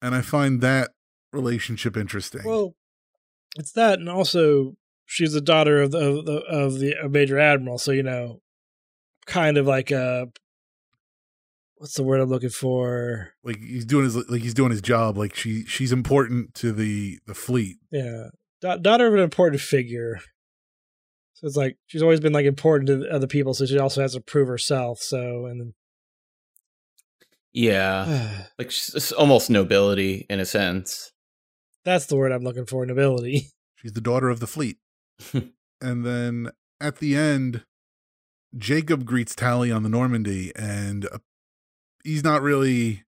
And I find that relationship interesting. Well, it's that, and also she's the daughter of the of the, of the a major admiral. So you know, kind of like a what's the word I'm looking for? Like he's doing his like he's doing his job. Like she she's important to the the fleet. Yeah, da- daughter of an important figure. So it's like she's always been like important to other people, so she also has to prove herself. So and Yeah, like she's almost nobility in a sense. that's the word I'm looking for. Nobility. She's the daughter of the fleet. and then at the end, Jacob greets Tali on the Normandy, and uh, he's not really.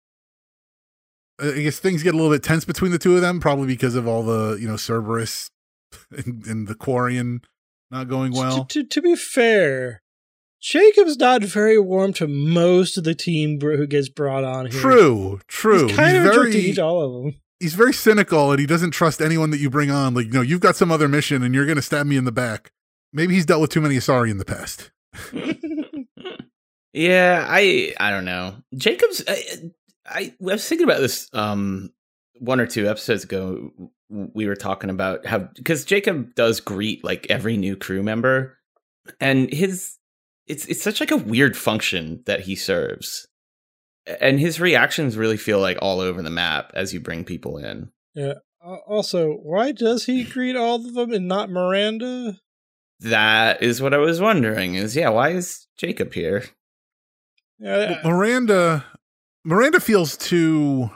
I guess things get a little bit tense between the two of them, probably because of all the you know Cerberus and, and the Quarian not going well. To, to, to be fair, Jacob's not very warm to most of the team who gets brought on here. True, true. He's kind of a jerk to very each all of them. he's very cynical, and he doesn't trust anyone that you bring on. Like, you know, you've got some other mission, and you're going to stab me in the back. Maybe he's dealt with too many Asari in the past. Yeah, I I don't know. Jacob's I, I, I was thinking about this um one or two episodes ago. We were talking about how because Jacob does greet like every new crew member, and his it's it's such like a weird function that he serves, and his reactions really feel like all over the map as you bring people in. Yeah. Also, why does he greet all of them and not Miranda? That is what I was wondering. Is yeah, why is Jacob here? Yeah, Well, Miranda Miranda feels too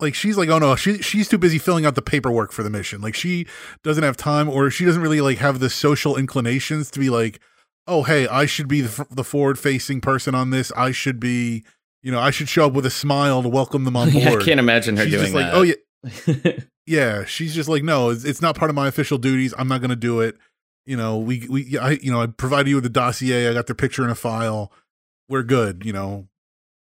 like she's like oh no she she's too busy filling out the paperwork for the mission. Like she doesn't have time or she doesn't really like have the social inclinations to be like oh hey I should be the, the forward facing person on this. I should be you know I should show up with a smile to welcome them on board Yeah, I can't imagine her she's doing just like that. oh yeah. Yeah she's just like no it's, it's not part of my official duties. I'm not going to do it. You know we we I you know I provided you with a dossier. I got their picture in a file. We're good you know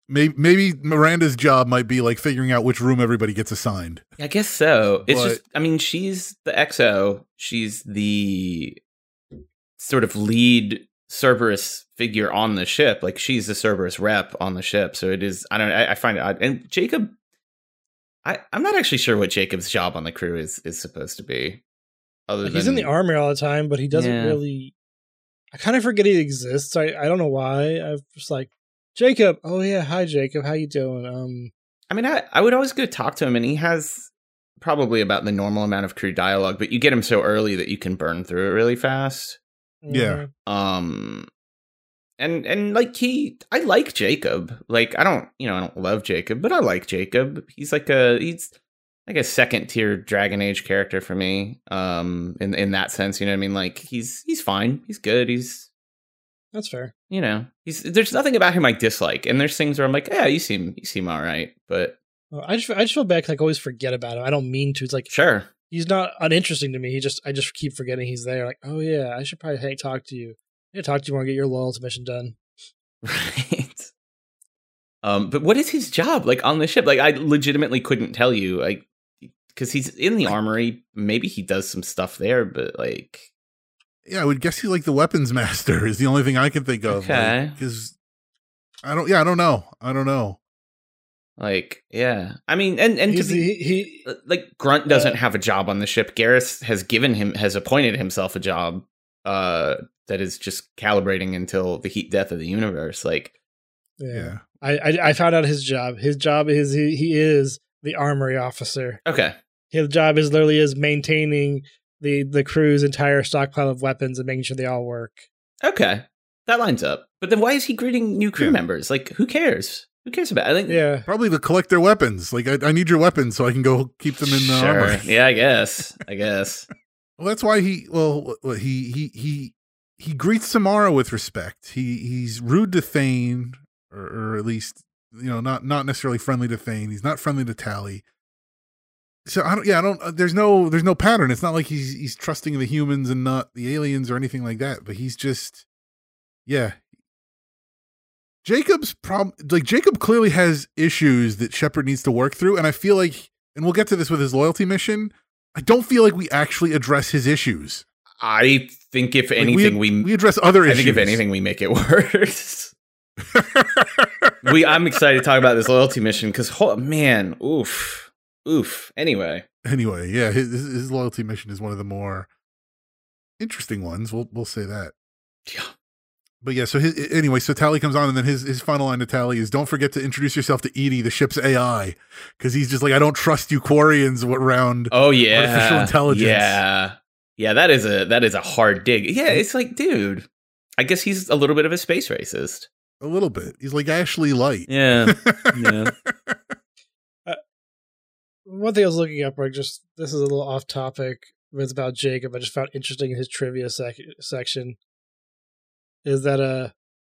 maybe maybe Miranda's job might be like figuring out which room everybody gets assigned I guess so. It's But- just, I mean, she's the XO. She's the sort of lead Cerberus figure on the ship. Like she's the Cerberus rep on the ship. So it is. I don't. I, I find it odd. And Jacob, I I'm not actually sure what Jacob's job on the crew is is supposed to be. Other Like, than he's in the army all the time, but he doesn't Yeah. really. I kind of forget he exists. I, I don't know why. I'm just like Jacob. Oh yeah, hi Jacob. How you doing? Um, I mean, I, I would always go talk to him, and he has probably about the normal amount of crew dialogue, but you get him so early that you can burn through it really fast. Yeah. um and and like he i like jacob like i don't you know i don't love jacob but i like jacob he's like a he's like a second tier dragon age character for me um in in that sense you know what i mean like he's he's fine he's good he's that's fair. you know he's there's nothing about him i dislike and there's things where i'm like yeah you seem you seem all right but Well, I just I just feel bad 'cause I always forget about him. I don't mean to. It's like sure he's not uninteresting to me. He just I just keep forgetting he's there. Like oh yeah, I should probably hey, talk to you. I need to talk to you more and get your loyalty mission done. right um but what is his job like on the ship like i legitimately couldn't tell you like because he's in the armory maybe he does some stuff there but like yeah I would guess he's like the weapons master is the only thing I can think of Okay. because I don't yeah I don't know I don't know like yeah i mean and and to be he, he like grunt doesn't Uh, have a job on the ship Garrus has given him has appointed himself a job uh that is just calibrating until the heat death of the universe like yeah. yeah I, I I found out his job. His job is he, he is the armory officer. okay His job is literally is maintaining the the crew's entire stockpile of weapons and making sure they all work. okay that lines up but then why is he greeting new crew Yeah. members like who cares who cares about it? i think Yeah. probably to collect their weapons like I, I need your weapons so I can go keep them in the sure. armory Yeah, I guess. I guess. Well, that's why he well he he he he greets Samara with respect. He he's rude to Thane, or, or at least you know not not necessarily friendly to Thane. He's not friendly to Tali. So I don't yeah I don't uh, there's no there's no pattern. It's not like he's he's trusting the humans and not the aliens or anything like that. But he's just yeah. Jacob's problem like Jacob clearly has issues that Shepard needs to work through, and I feel like and we'll get to this with his loyalty mission. I don't feel like we actually address his issues. I think if Like, anything, we, we, we address other I issues. think if anything, we make it worse. we I'm excited to talk about this loyalty mission because man, oof, oof. Anyway, anyway, yeah, his, his loyalty mission is one of the more interesting ones. We'll we'll say that. yeah. but yeah, so his, anyway, so Tali comes on, and then his his final line to Tali is, "Don't forget to introduce yourself to EDI, the ship's AI," because he's just like, "I don't trust you, Quarians, around." Oh yeah, Artificial intelligence. Yeah, yeah. That is a that is a hard dig. Yeah, it's like, dude. I guess he's a little bit of a space racist. A little bit. He's like Ashley Light. Yeah, yeah. One thing I was looking up, like just this is a little off topic, but it's about Jacob. I just found interesting in his trivia sec- section is that uh,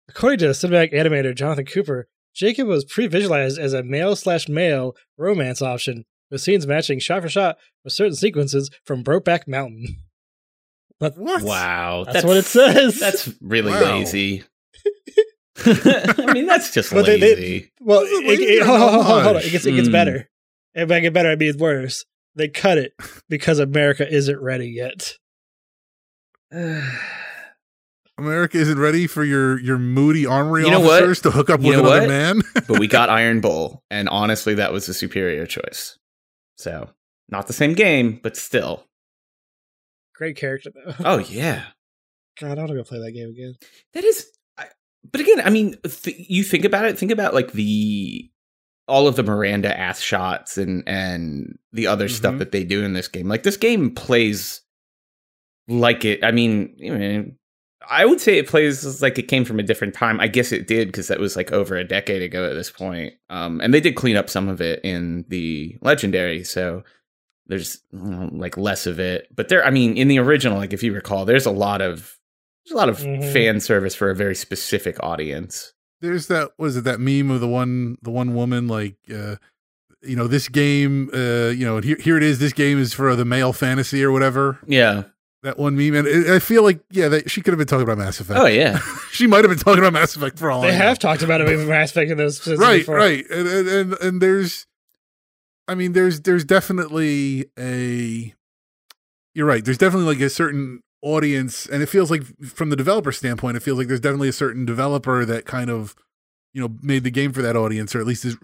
according to cinematic animator Jonathan Cooper, Jacob was pre-visualized as a male slash male romance option with scenes matching shot for shot with certain sequences from Brokeback Mountain. But What? Wow, That's what it says. That's really Wow. lazy. I mean, that's just But they- lazy. they- well, This it, lazy it- hold, hold, hold, hold on. It gets it gets Mm. better. And by get better, I mean it's worse. They cut it because America isn't ready yet. America isn't ready for your your moody armory You know what? officers to hook up You with know another what? man. but we got Iron Bull, and honestly, that was the superior choice. So, not the same game, but still. Great character though. Oh yeah, God, I want to go play that game again. that is. I, but again, I mean, th- you think about it. Think about like the all of the Miranda ass shots and and the other stuff Mhm. that they do in this game. Like this game plays like it. I mean, I mean, I would say it plays like it came from a different time. I guess it did because that was like over a decade ago at this point. Um, and they did clean up some of it in the legendary, so there's know, like less of it. But there, I mean, in the original, like if you recall, there's a lot of there's a lot of Mhm. fan service for a very specific audience. There's that was it that meme of the one the one woman like uh you know this game uh you know here here it is this game is for the male fantasy or whatever Yeah. that one meme and it, I feel like yeah that she could have been talking about Mass Effect. Oh yeah. she might have been talking about Mass Effect for all I They know. have talked about it with aspect of those. since right before. right and, and and and there's i mean there's there's definitely a you're right there's definitely like a certain audience and it feels like from the developer standpoint it feels like there's definitely a certain developer that kind of you know made the game for that audience or at least is,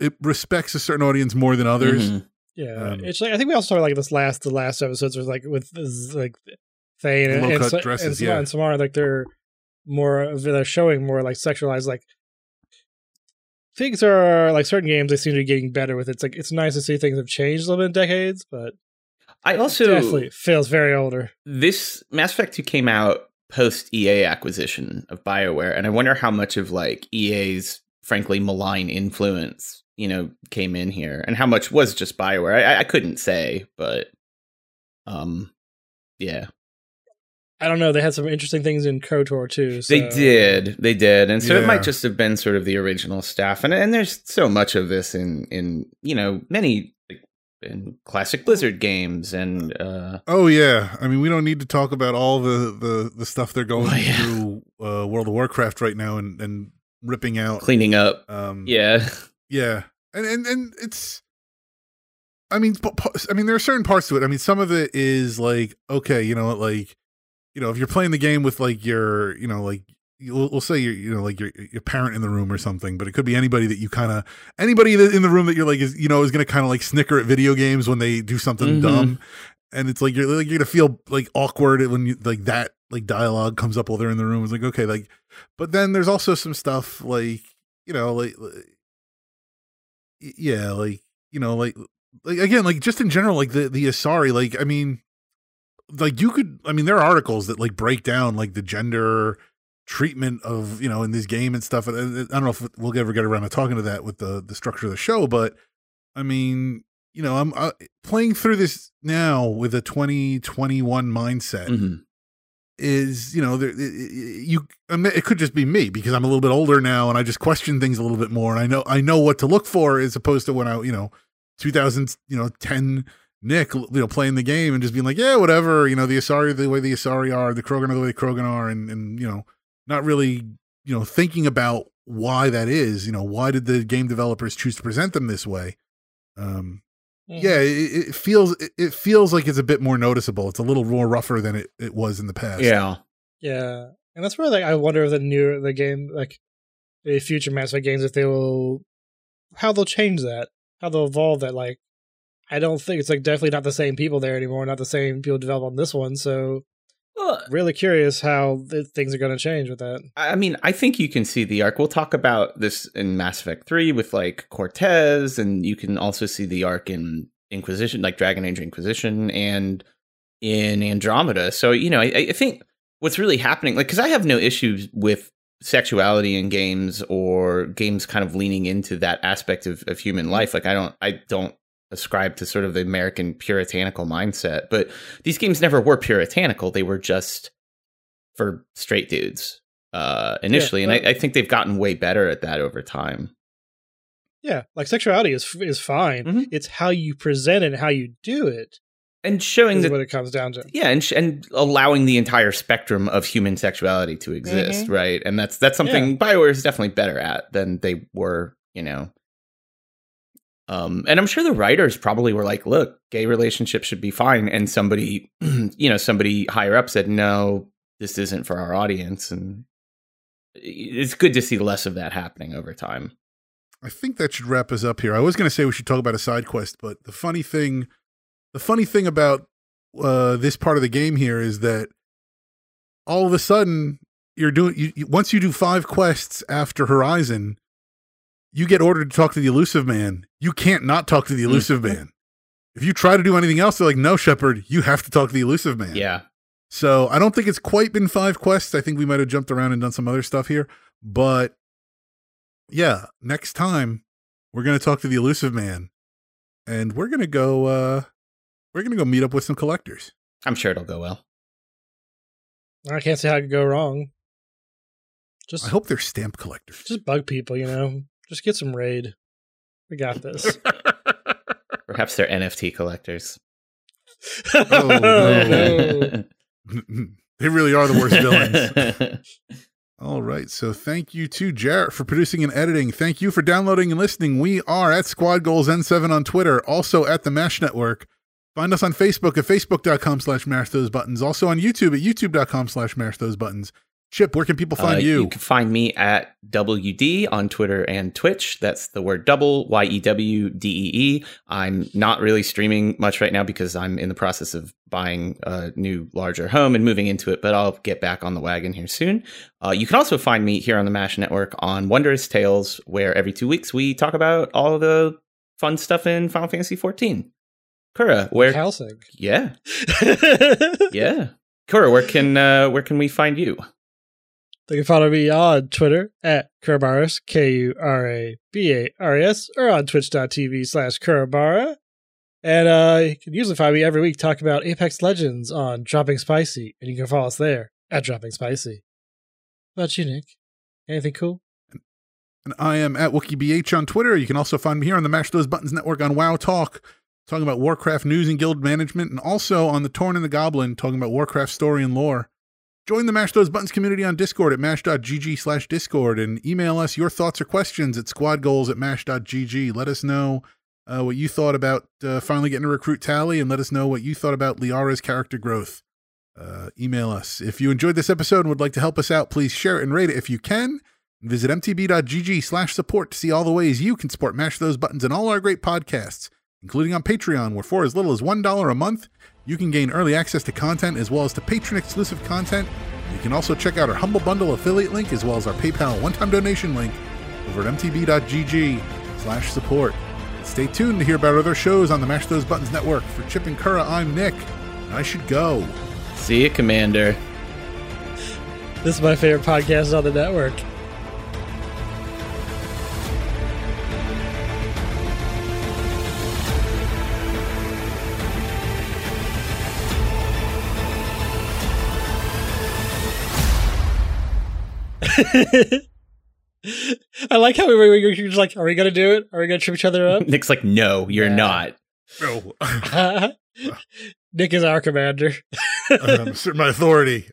it respects a certain audience more than others Mhm. Yeah, Um, it's like I think we also talked like this last the last episodes was like with this, like Thane and, and, Low-cut dresses, and, Samara, yeah. and Samara like they're more of- they're showing more like sexualized like things are like certain games they seem to be getting better with it. It's like it's nice to see things have changed a little bit in decades, but I also definitely feels very older. this Mass Effect 2 came out post EA acquisition of BioWare, and I wonder how much of like EA's frankly malign influence, you know, came in here, and how much was just BioWare. I, I couldn't say, but um, yeah, I don't know. They had some interesting things in KOTOR too. So. they did, they did, and so it might just have been sort of the original staff, and and there's so much of this in in you know many. In classic Blizzard games and uh oh yeah i mean we don't need to talk about all the the the stuff they're going Oh, yeah. through uh world of warcraft right now and and ripping out cleaning up. um Yeah. Yeah, and and and it's. I mean, I mean, there are certain parts to it. I mean, some of it is like okay, you know, like you know, if you're playing the game with like your, you know, like we'll, we'll say your, you know, like your your parent in the room or something, but it could be anybody that you kind of anybody in the room that you're like is you know is going to kind of like snicker at video games when they do something Mhm. dumb, and it's like you're like you're gonna feel like awkward when you like that like dialogue comes up while they're in the room. It's like okay, like, but then there's also some stuff like you know like y- yeah, like you know, like like again, like just in general, like the the Asari, like I mean, like you could, I mean, there are articles that like break down like the gender treatment of you know in this game and stuff. I don't know if we'll ever get around to talking to that with the the structure of the show, but I mean, you know, I'm uh, playing through this now with a 2021 mindset Mhm. is you know there, you I mean, it could just be me because I'm a little bit older now and I just question things a little bit more and I know I know what to look for as opposed to when I you know 2000 you know 10 Nick you know playing the game and just being like yeah whatever you know the Asari the way the Asari are the Krogan are the way the Krogan are and and you know not really you know thinking about why that is you know why did the game developers choose to present them this way um yeah it, it feels it, it feels like it's a bit more noticeable it's a little more rougher than it, it was in the past Yeah. Yeah, and that's where like I wonder if the new the game like the future Mass Effect games if they will how they'll change that, how they'll evolve that. Like, I don't think it's like definitely not the same people there anymore, not the same people develop on this one. So Well, really curious how th- things are going to change with that. I mean, I think you can see the arc. We'll talk about this in Mass Effect 3 with like Cortez, and you can also see the arc in Inquisition, like Dragon Age Inquisition, and in Andromeda. So, you know, I, I think what's really happening, like, because I have no issues with sexuality in games or games kind of leaning into that aspect of, of human life. Like, I don't, I don't ascribe to sort of the American puritanical mindset, but these games never were puritanical. They were just for straight dudes uh, initially, Yeah, and I, I think they've gotten way better at that over time. Yeah, like sexuality is is fine. Mhm. It's how you present it and how you do it And showing is that, what it comes down to. yeah, and sh- and allowing the entire spectrum of human sexuality to exist, Mhm. right? And that's that's something Bioware is definitely better at than they were, you know. Um, and I'm sure the writers probably were like, "Look, gay relationships should be fine," and somebody, you know, somebody higher up said, "No, this isn't for our audience," and it's good to see less of that happening over time. I think that should wrap us up here. I was going to say we should talk about a side quest, but the funny thing, the funny thing about uh, this part of the game here is that all of a sudden you're doing you, you, once you do five quests after Horizon, you get ordered to talk to the elusive man. You can't not talk to the elusive man. If you try to do anything else, they're like, "No, Shepard, you have to talk to the elusive man." Yeah, So I don't think it's quite been five quests. I think we might have jumped around and done some other stuff here. But yeah, next time we're gonna talk to the elusive man. And we're gonna go uh we're gonna go meet up with some collectors. I'm sure it'll go well. I can't see how it could go wrong. Just I hope they're stamp collectors. just bug people, you know. Just get some raid. We got this. Perhaps they're NFT collectors. Oh, no. they really are the worst villains. All right. So thank you to Jarrett for producing and editing. Thank you for downloading and listening. We are at Squad Goals N7 on Twitter, also at the MASH Network. Find us on Facebook at facebook.com slash mash those buttons. Also on YouTube at youtube.com slash mash those buttons. Chip, where can people find Uh, you? You can find me at WD on Twitter and Twitch. That's the word double, Y E W D E E. I'm not really streaming much right now because I'm in the process of buying a new, larger home and moving into it, but I'll get back on the wagon here soon. Uh, you can also find me here on the MASH Network on Wondrous Tales, where every two weeks we talk about all the fun stuff in Final Fantasy XIV. Kura, where. Helsing. Yeah, yeah. Kura, where can uh, where can we find you? They can follow me on Twitter at Kurabaris, K U R A B A R E S, or on twitch.tv slash Kurabara. And uh, you can usually find me every week talking about Apex Legends on Dropping Spicy, and you can follow us there at Dropping Spicy. What about you, Nick? Anything cool? And I am at WookieBH on Twitter. You can also find me here on the Mash Those Buttons Network on WoW Talk, talking about Warcraft news and guild management, and also on the Torn and the Goblin, talking about Warcraft story and lore. Join the Mash Those Buttons community on Discord at mash.gg slash Discord and email us your thoughts or questions at squadgoals at mash.gg. Let us know uh, what you thought about uh, finally getting a recruit Tali and let us know what you thought about Liara's character growth. Uh, email us. If you enjoyed this episode and would like to help us out, please share it and rate it if you can. Visit mtb.gg slash support to see all the ways you can support Mash Those Buttons and all our great podcasts, including on Patreon, where for as little as $1 a month, you can gain early access to content as well as to patron exclusive content. You can also check out our Humble Bundle affiliate link as well as our PayPal one time donation link over at mtb.gg slash support. And stay tuned to hear about other shows on the Mash Those Buttons network. For Chip and Kura, I'm Nick, and I should go. See you, Commander. This is my favorite podcast on the network. I like how we were you're just like, are we gonna do it? Are we gonna trip each other up? Nick's like, no, you're Yeah. not. Oh, Nick is our commander. um, assert my authority.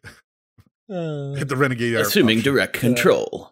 Uh, Hit the renegade. arrow Assuming option. direct control.